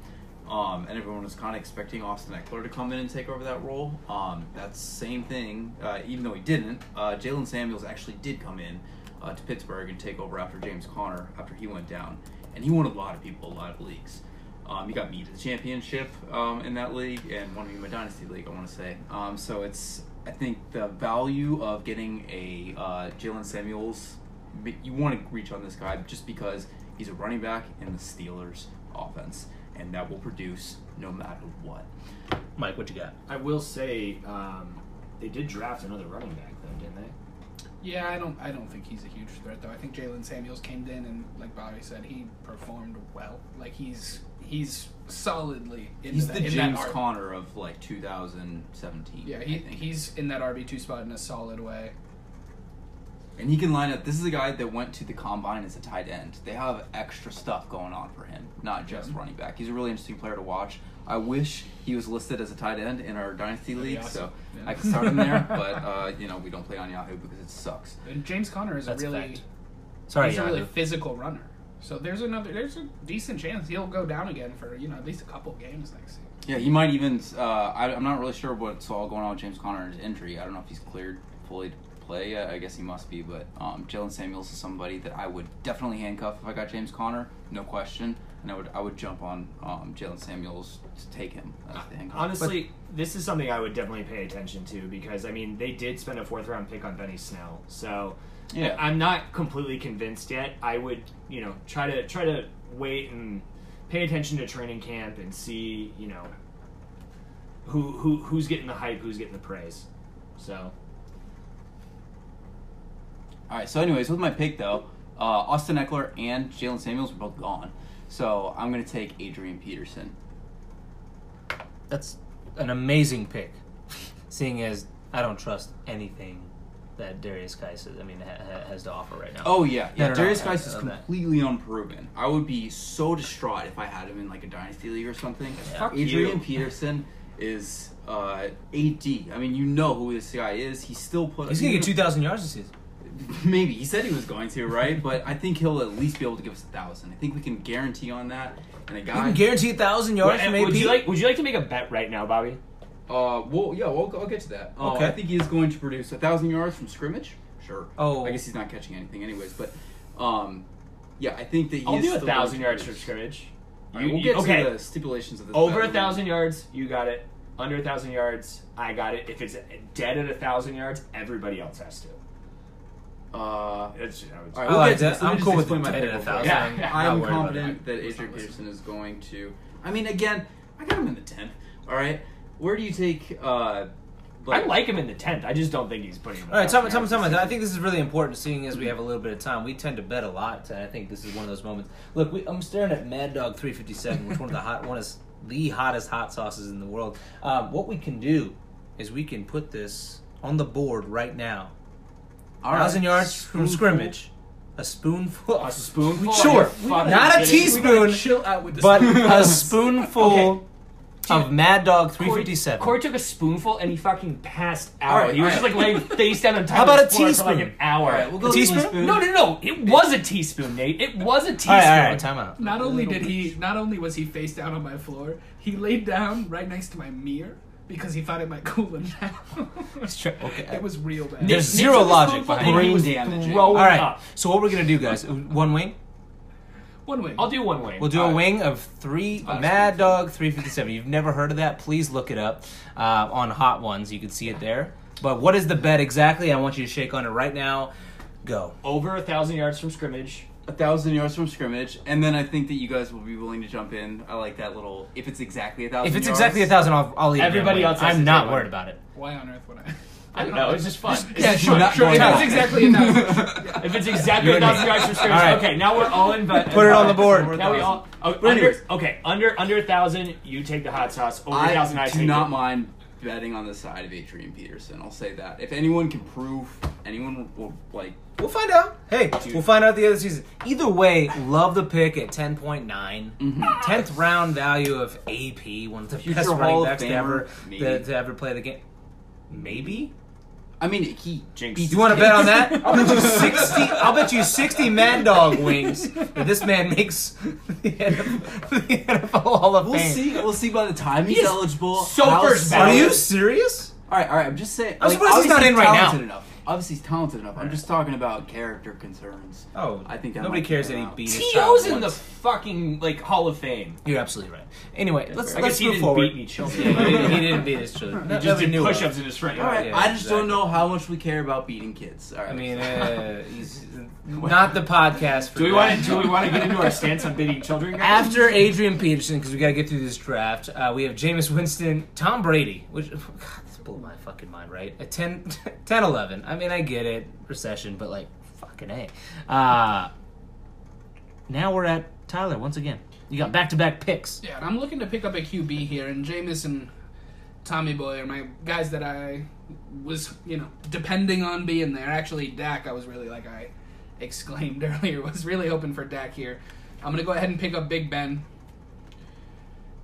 um, and everyone was kind of expecting Austin Ekeler to come in and take over that role. Um, that's the same thing, uh, even though he didn't. Uh, Jaylen Samuels actually did come in uh, to Pittsburgh and take over after James Conner after he went down, and he won a lot of people, a lot of leagues. Um, he got me to the championship um, in that league and won me my dynasty league. I want to say. Um, so it's I think the value of getting a uh, Jaylen Samuels, you want to reach on this guy just because he's a running back in the Steelers offense, and that will produce no matter what. Mike, what you got? I will say um, they did draft another running back, though, didn't they? Yeah, I don't. I don't think he's a huge threat though. I think Jaylen Samuels came in and, like Bobby said, he performed well. Like he's he's solidly in He's the, the in James that Conner of like 2017. Yeah, he, he's in that RB two spot in a solid way. And he can line up. This is a guy that went to the combine as a tight end. They have extra stuff going on for him, not just mm-hmm. running back. He's a really interesting player to watch. I wish he was listed as a tight end in our dynasty That'd league, awesome. so Yeah. I could start him there. But uh, you know, we don't play on Yahoo because it sucks. And James Conner is That's a a really fact. Sorry, he's a really physical runner. So there's another there's a decent chance he'll go down again for you know at least a couple of games next season. Yeah, he might even. Uh, I, I'm not really sure what's all going on with James Conner and his injury. I don't know if he's cleared fully to play yet. I guess he must be. But um, Jaylen Samuels is somebody that I would definitely handcuff if I got James Conner, no question. And I would I would jump on um, Jaylen Samuels to take him as the anchor. Honestly, this is something I would definitely pay attention to because I mean they did spend a fourth round pick on Benny Snell, so Yeah. I'm not completely convinced yet. I would you know try to try to wait and pay attention to training camp and see you know who who who's getting the hype, who's getting the praise. So All right. So, anyways, with my pick though, uh, Austin Ekeler and Jaylen Samuels were both gone. So I'm gonna take Adrian Peterson. That's an amazing pick, seeing as I don't trust anything that Derrius Guice I mean ha- ha- has to offer right now. Oh yeah, yeah. No, no, no, Derrius I- Guice is know that. completely unproven. I would be so distraught if I had him in like a dynasty league or something. Yeah. Fuck Adrian you. Peterson is uh, AD. I mean, you know who this guy is. He's still put. he's gonna get two thousand yards this season. Maybe he said he was going to, right? but I think he'll at least be able to give us a thousand. I think we can guarantee on that. And a You guy. can guarantee a thousand yards from would AP. you like would you like to make a bet right now, Bobby? Uh, well, yeah, well, I'll get to that. Uh, Okay. I think he is going to produce a thousand yards from scrimmage. Sure. Oh. I guess he's not catching anything, anyways. But, um, yeah, I think that he I'll is do a thousand to yards from scrimmage. All right, You- we'll you- get okay. to the stipulations of this. Over a thousand yards, you got it. Under a thousand yards, I got it. If it's dead at a thousand yards, everybody else has to. Uh, It's, you know, it's- all right, I we'll like get to that. this. Let me I'm cool with explain my the pick 10 at a thousand. Yeah, I'm- yeah. I'm I'm not worried about confident that Adrian not. Peterson is going to. I mean, again, I got him in the tenth. All right, where do you take? Uh, I like him in the tenth. I just don't think he's putting. him All right, tell me, in tell me, tell me. I think this is really important, seeing as we have a little bit of time. We tend to bet a lot, and I think this is one of those moments. Look, we, I'm staring at Mad Dog 357, which one of the hot, one is the hottest hot sauces in the world. Um, what we can do is we can put this on the board right now. All right. thousand yards from scrimmage, a spoonful, A spoonful? Sure, Are not a teaspoon, Chill out with this. but a spoonful Okay. of Mad Dog 357. Corey took a spoonful and he fucking passed out. All right, he was all just like laying face down on top How about of a the floor for like teaspoon? an hour. All right, we'll go A teaspoon? teaspoon. No, no, no. It was a teaspoon, Nate. It was a teaspoon. all right, all right, time out. Not only did he, not only was he face down on my floor, he laid down right next to my mirror because he thought it might cool him down. Okay. It was real bad. There's Nick zero took a logic spoonful behind and Brain was damaging. throwing All right. up. So what we're gonna do, guys? One wing. One wing. I'll do one wing. We'll do All a right. wing of three Five Mad Dog 357. You've never heard of that? Please look it up uh, on Hot Ones. You can see it there. But what is the bet exactly? I want you to shake on it right now. Go. Over a thousand yards from scrimmage. A thousand yards from scrimmage, and then I think that you guys will be willing to jump in. I like that little. If it's exactly a thousand. If it's yards, exactly a thousand, I'll, I'll eat it. Everybody else has I'm to not take worried about it. Why on earth would I? I don't know. It's just fun. It's yeah, just sure, not Sure, going if out. it's exactly a thousand. If it's exactly You're a thousand yards from scrimmage, All right. okay. Now we're all in. Put it on the board. Now we all. Oh, But under, anyways. okay, under under a thousand, you take the hot sauce. Over a thousand, I I take do not it. mind betting on the side of Adrian Peterson. I'll say that. If anyone can prove, anyone will like. We'll find out. Hey, we'll find out the other season. Either way, love the pick at 10.9. Mhm. 10th round value of AP, one of the Future best Hall running backs to ever, to, to ever play the game. Maybe? I mean, he Jinx. beats You want to bet on that? I'll bet you sixty. I'll bet you sixty Mad Dog wings that this man makes the NFL, the NFL Hall of We'll Fame. see. We'll see by the time he's He eligible. so first Are you serious? All right, all right. I'm just saying. I'm like, surprised he's not in right now. Enough. Obviously, he's talented enough. I'm just talking about character concerns. Oh, I think I nobody might cares that he out. beat his T.O.'s child in the once. fucking like Hall of Fame. You're absolutely right. Anyway, let's I let's guess he move didn't forward. beat any children. Yeah, he, didn't, he didn't beat his children. He just nobody did knew of push-ups it. in his front All yard. right, Yeah, I just exactly. don't know how much we care about beating kids. All right. I mean, uh, he's not the podcast. For Do we that. want to do we want to get into our stance on beating children? guys? After Adrian Peterson, because we got to get through this draft, uh, we have Jameis Winston, Tom Brady, which, God, this blew my fucking mind, right? At 10, 10 11. I mean, I get it, recession, but like, fucking A. Uh, now we're at Tyler once again. You got back to back picks. Yeah, and I'm looking to pick up a QB here, and Jameis and Tommy Boy are my guys that I was, you know, depending on being there. Actually, Dak, I was really like I exclaimed earlier, was really hoping for Dak here. I'm gonna go ahead and pick up Big Ben,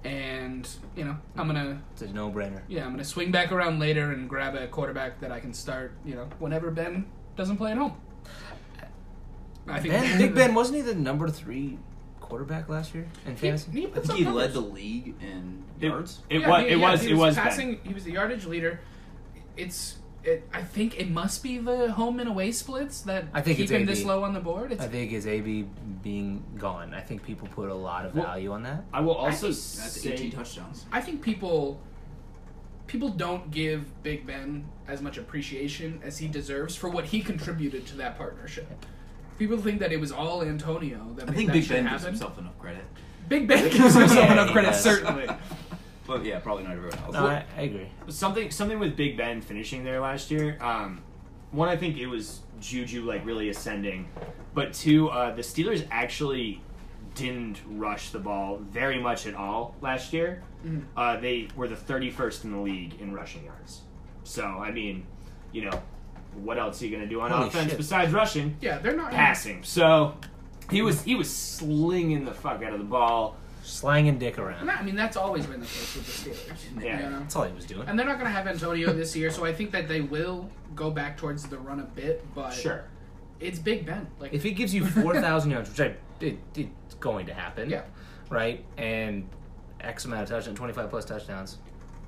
and you know, I'm gonna It's a no brainer. yeah, I'm gonna swing back around later and grab a quarterback that I can start, you know, whenever Ben doesn't play at home. I think Ben, Big Ben, wasn't he the number three quarterback last year in He, fantasy? he I think he numbers. led the league in yards. It Yeah, was. he- It yeah, was. he It was. passing. Ben. He was the yardage leader. It's it, I think it must be the home and away splits that I think keep it's him AB. this low on the board. It's, I think is AB being gone. I think people put a lot of Well- value on that. I will also think That's say 18 touchdowns. I think people people don't give Big Ben as much appreciation as he deserves for what he contributed to that partnership. People think that it was all Antonio that I made think that Big shit Ben happen. gives himself enough credit. Big Ben gives himself Yeah, enough he credit, does. certainly. But yeah, probably not everyone else. No, I, I agree. something something with Big Ben finishing there last year. Um, one, I think it was Juju like really ascending, but two, uh, the Steelers actually didn't rush the ball very much at all last year. Mhm. Uh, they were the 31st in the league in rushing yards. So I mean, you know, what else are you going to do on Holy offense shit. besides rushing? Yeah, they're not Passing. So he was he was slinging the fuck out of the ball. Slanging dick around. I mean, that's always been the case with the Steelers. Yeah. you know? That's all he was doing. And they're not going to have Antonio this year, so I think that they will go back towards the run a bit. But Sure. it's Big Ben. Like If he gives you four thousand yards, which I it, it's going to happen, Yeah. right, and X amount of touchdowns, twenty five plus touchdowns,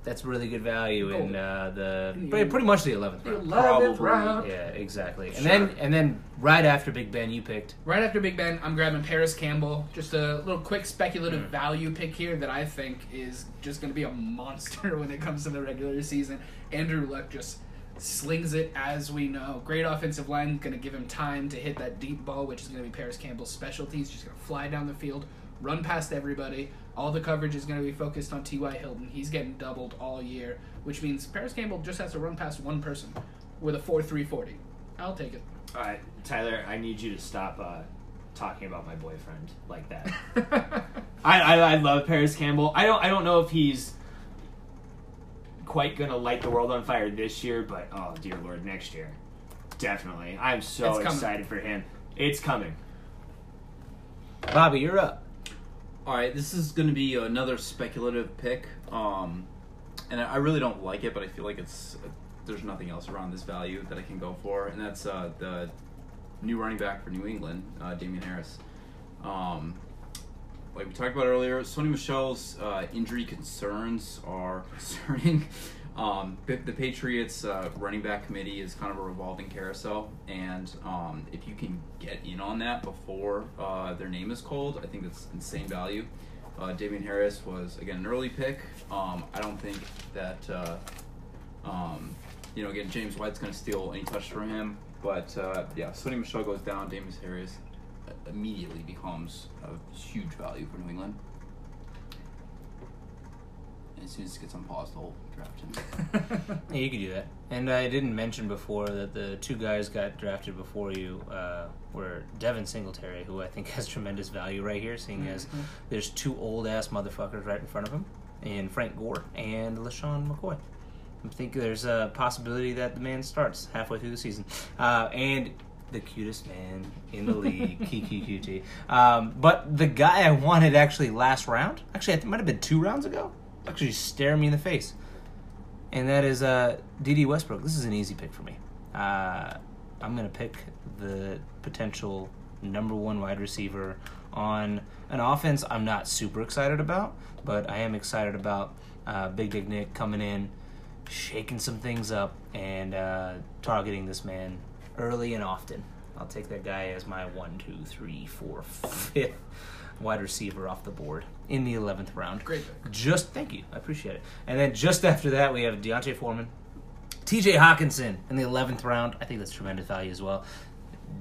that's really good value in uh, the the pretty, much the eleventh round. 11th round. Yeah, exactly. And Sure. then and then right after Big Ben, you picked Right after Big Ben, I'm grabbing Parris Campbell. Just a little quick speculative Mm. value pick here that I think is just going to be a monster when it comes to the regular season. Andrew Luck just slings it as we know. Great offensive line, going to give him time to hit that deep ball, which is going to be Parris Campbell's specialty. He's just going to fly down the field, run past everybody. All the coverage is going to be focused on T.Y. Hilton. He's getting doubled all year, which means Parris Campbell just has to run past one person with a 4-3-40. I'll take it. All right, Tyler, I need you to stop uh, talking about my boyfriend like that. I, I I love Parris Campbell. I don't I don't know if he's quite gonna light the world on fire this year, but oh dear lord, next year, definitely. I'm so It's coming. excited for him. It's coming. Bobby. You're up. All right, this is going to be another speculative pick, um, and I really don't like it, but I feel like it's there's nothing else around this value that I can go for, and that's uh, the new running back for New England, uh, Damien Harris. Um, like we talked about earlier, Sony Michel's uh, injury concerns are concerning. Um, the Patriots uh, running back committee is kind of a revolving carousel, and um, if you can get in on that before uh, their name is called, I think that's insane value. Uh, Damien Harris was again an early pick. Um, I don't think that uh, um, you know again James White's going to steal any touch from him, but uh, yeah, Sony Michel goes down. Damien Harris immediately becomes a huge value for New England. And as soon as it gets on pause, they'll draft. Yeah, you could do that. And I didn't mention before that the two guys got drafted before you uh, were Devin Singletary, who I think has tremendous value right here, seeing as there's two old ass motherfuckers right in front of him, and Frank Gore and LeSean McCoy. I think there's a possibility that the man starts halfway through the season, uh, and the cutest man in the league, Keke Coutee. Um, but the guy I wanted actually last round, actually I think it might have been two rounds ago, actually staring me in the face and that is uh, Dede Westbrook. This is an easy pick for me. Uh, I'm going to pick the potential number one wide receiver on an offense I'm not super excited about, but I am excited about uh, Big Dick Nick coming in, shaking some things up, and uh, targeting this man early and often. I'll take that guy as my one, two, three, four, fifth wide receiver off the board in the 11th round. Great pick. Just thank you, I appreciate it. And then just after that, we have Devonta Freeman, T.J. Hockenson in the eleventh round. I think that's tremendous value as well.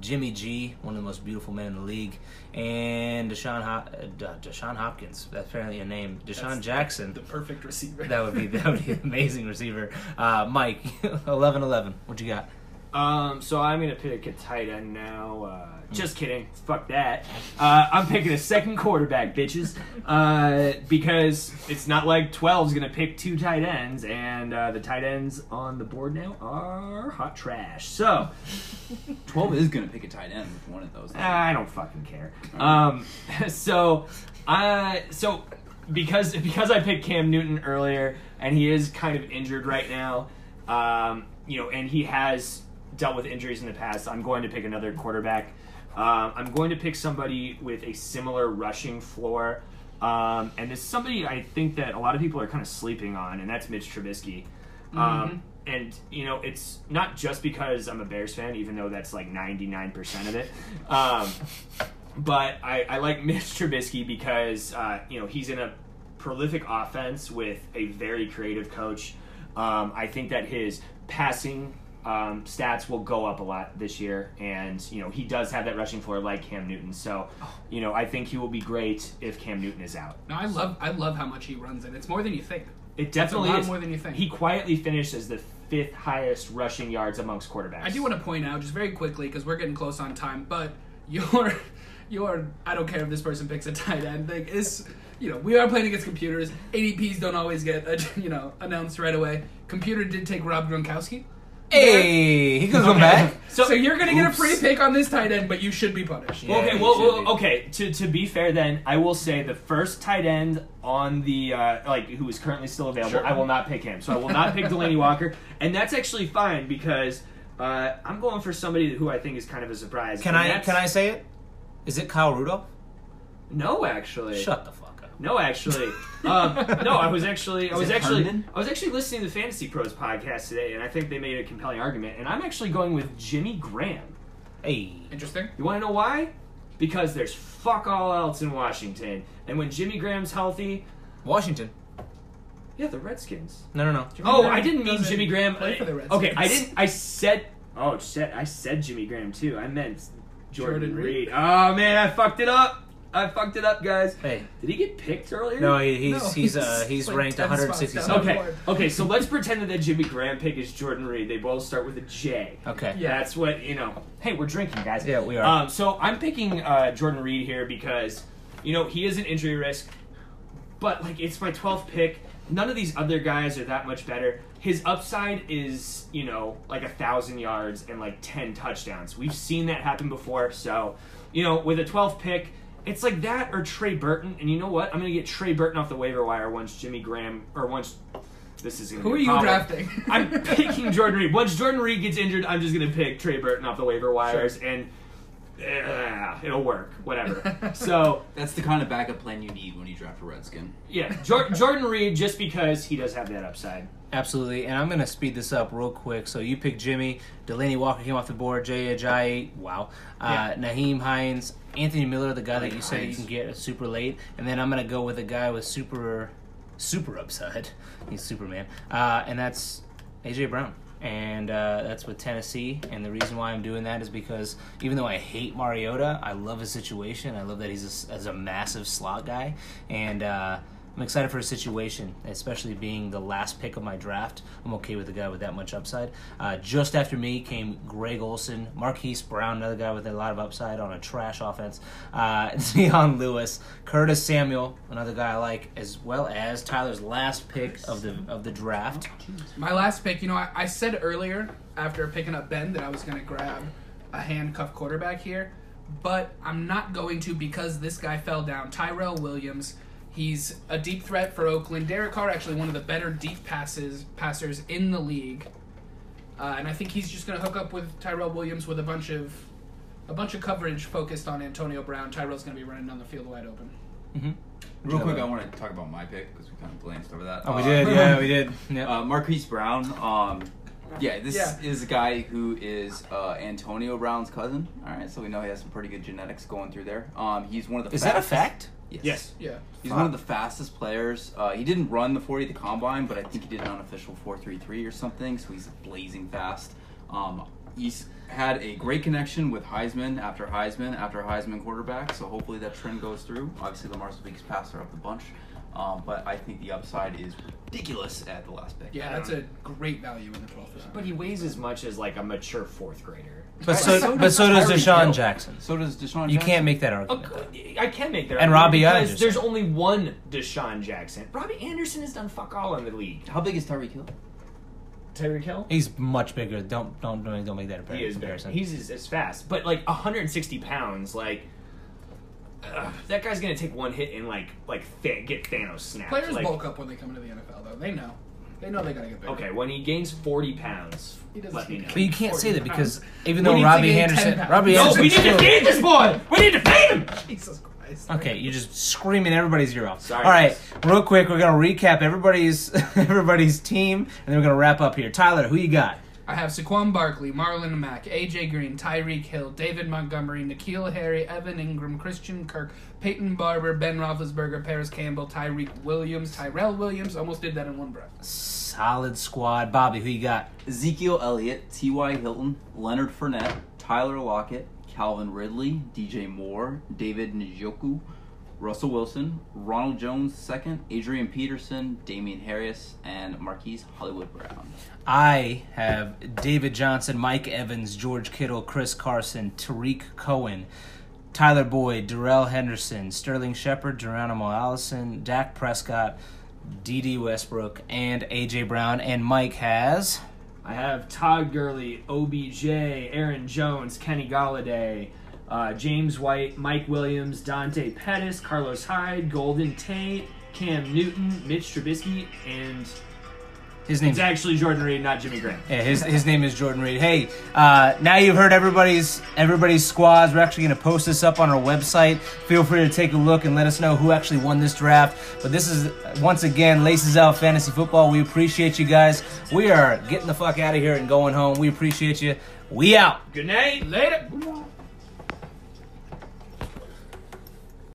Jimmy G, one of the most beautiful men in the league, and Deshaun Hop- uh, Deshaun Hopkins. That's apparently a name. DeSean That's Jackson. The perfect receiver. That would be that would be an amazing receiver. Uh, Mike, 11-11. What you got? Um, so I'm gonna pick a tight end now. Uh, just kidding. Fuck that. Uh, I'm picking a second quarterback, bitches. Uh, because it's not like 12's gonna pick two tight ends, and uh, the tight ends on the board now are hot trash. So 12 is going to pick a tight end with one of those. I don't fucking care. Um, so, I so because because I picked Cam Newton earlier, and he is kind of injured right now. Um, you know, and he has dealt with injuries in the past. I'm going to pick another quarterback. Um, I'm going to pick somebody with a similar rushing floor. Um, and this is somebody I think that a lot of people are kind of sleeping on, and that's Mitch Trubisky. Um, and you know, it's not just because I'm a Bears fan, even though that's like 99% of it. Um, but I, I like Mitch Trubisky because uh, you know he's in a prolific offense with a very creative coach. Um, I think that his passing um, stats will go up a lot this year, and you know he does have that rushing floor like Cam Newton. So, you know, I think he will be great if Cam Newton is out. No, I love I love how much he runs and It's more than you think. It definitely lot is more than you think. He quietly finished as the fifth highest rushing yards amongst quarterbacks. I do want to point out just very quickly because we're getting close on time, but your your I don't care if this person picks a tight end thing is you know we are playing against computers. ADPs don't always get you know announced right away. Computer did take Rob Gronkowski. Hey, he could come back. So, you're gonna get a Oops. free pick on this tight end, but you should be punished. Yeah, okay, he well, should well be. okay. To, to be fair, then I will say the first tight end on the uh, like who is currently still available, Sure. I will not pick him. So I will not pick Delanie Walker, and that's actually fine because uh, I'm going for somebody who I think is kind of a surprise. Can and I that's- can I say it? Is it Kyle Rudolph? No, actually. Shut the fuck up. No, actually, um, no. I was actually, I Is was it actually, Herndon? I was actually listening to the Fantasy Pros podcast today, and I think they made a compelling argument. And I'm actually going with Jimmy Graham. Hey, Interesting. You want to know why? Because there's fuck all else in Washington, and when Jimmy Graham's healthy, Washington. yeah, the Redskins. No, no, no. Jimmy Oh, Graham I didn't mean doesn't Jimmy Graham. play for the okay, I didn't. I said. Oh shit! I said Jimmy Graham too. I meant Jordan, Jordan Reed. Reed. Oh man, I fucked it up. I fucked it up, guys. Hey, Did he get picked earlier? no, he, he's No, he's uh he's he's like ranked 10 spots 167. down. Okay, okay, so let's pretend that the Jimmy Graham pick is Jordan Reed. They both start with a J. Okay. Yeah. That's what, you know. Hey, we're drinking, guys. Yeah, we are. Um, so I'm picking uh, Jordan Reed here because, you know, he is an injury risk, but, like, it's my 12th pick. None of these other guys are that much better. His upside is, you know, like a thousand yards and like 10 touchdowns. We've seen that happen before. So, you know, with a 12th pick, it's like that or Trey Burton. And you know what? I'm going to get Trey Burton off the waiver wire once Jimmy Graham, or once. This is gonna Who be are you problem. drafting? I'm picking Jordan Reed. Once Jordan Reed gets injured, I'm just gonna pick Trey Burton off the waiver wires, and uh, it'll work. Whatever. so That's the kind of backup plan you need when you draft a Redskin. yeah, Jor- Jordan Reed, just because he does have that upside. Absolutely, and I'm gonna speed this up real quick. So you pick Jimmy, Delanie Walker came off the board, Jay Ajayi, wow, uh, Nyheim Hines, Anthony Miller, the guy that you said you can get super late, and then I'm gonna go with a guy with super, super upside. He's Superman, uh, and that's AJ Brown. And uh, that's with Tennessee. And the reason why I'm doing that is because even though I hate Mariota, I love his situation. I love that he's a, as a massive slot guy. And uh, I'm excited for his situation, especially being the last pick of my draft. I'm okay with a guy with that much upside. Uh, just after me came Greg Olsen, Marquise Brown, another guy with a lot of upside on a trash offense, uh, Dion Lewis, Curtis Samuel, another guy I like, as well as Tyler's last pick of the of the draft. My last pick, you know, I, I said earlier after picking up Ben that I was going to grab a handcuff quarterback here, but I'm not going to because this guy fell down. Tyrell Williams, he's a deep threat for Oakland. Derek Carr, actually one of the better deep passes passers in the league, uh, and I think he's just going to hook up with Tyrell Williams with a bunch of a bunch of coverage focused on Antonio Brown. Tyrell's going to be running down the field wide open. Real quick, I want to talk about my pick because we kind of glanced over that. Oh, we Uh, did, yeah, we did. Yeah. Uh, Marquise Brown. Um, yeah, this Yeah. is a guy who is uh, Antonio Brown's cousin. All right, so we know he has some pretty good genetics going through there. Um, he's one of the. Is that a fact? Yes. Yes. Yeah. He's one of the fastest players. Uh, he didn't run the 40 at the combine, but I think he did an unofficial 4.33 or something, so he's blazing fast. Um, he's had a great connection with Heisman after Heisman after Heisman quarterback, so hopefully that trend goes through. Obviously, Lamar's the biggest passer of the bunch, um, but I think the upside is ridiculous at the last pick. Yeah, that's a great value in the 12th position. But he weighs as much as like a mature fourth grader. But so, but so does DeSean Hill. Jackson. So does DeSean You Jackson. can't make that argument. I can make that. Argument. And argument Robbie because Anderson. There's only one DeSean Jackson. Robbie Anderson has done fuck all in the league. How big is Tyreek Hill? Tyreek Hill. He's much bigger. Don't don't don't don't make that a He is big. comparison. He's as, as fast, but like 160 pounds, like. Uh, that guy's gonna take one hit and like like th- get Thanos snapped. Players like, bulk up when they come into the NFL, though. They know. They know they gotta get bigger. Okay, when he gains 40 pounds, He doesn't let me know. But you can't say that because pounds. even We though need to Robbie gain Henderson, pounds. Robbie No, Anderson, we need to still, feed this boy. We need to feed him. Jesus Christ. Christ. Okay, you're just screaming everybody's ear off. Sorry, All right, guys. real quick, we're gonna recap everybody's everybody's team, and then we're gonna wrap up here. Tyler, who you got? I have Saquon Barkley, Marlon Mack, AJ Green, Tyreek Hill, David Montgomery, N'Keal Harry, Evan Engram, Christian Kirk, Peyton Barber, Ben Roethlisberger, Parris Campbell, Tyreek Williams, Tyrell Williams. Almost did that in one breath. Solid squad. Bobby, who you got? Ezekiel Elliott, T.Y. Hilton, Leonard Fournette, Tyler Lockett, Calvin Ridley, DJ Moore, David Njoku, Russell Wilson, Ronald Jones II, Adrian Peterson, Damien Harris, and Marquise Hollywood Brown. I have David Johnson, Mike Evans, George Kittle, Chris Carson, Tarik Cohen, Tyler Boyd, Darrell Henderson, Sterling Shepard, Geronimo Allison, Dak Prescott, Dede Westbrook, and A.J. Brown. And Mike has. I have Todd Gurley, OBJ, Aaron Jones, Kenny Golladay, uh, James White, Mike Williams, Dante Pettis, Carlos Hyde, Golden Tate, Cam Newton, Mitch Trubisky, and His name. it's actually Jordan Reed, not Jimmy Graham. Yeah, his, his name is Jordan Reed. Hey, uh, now you've heard everybody's everybody's squads. We're actually going to post this up on our website. Feel free to take a look and let us know who actually won this draft. But this is once again Laces Out Fantasy Football. We appreciate you guys. We are getting the fuck out of here and going home. We appreciate you. We out. Good night. Later.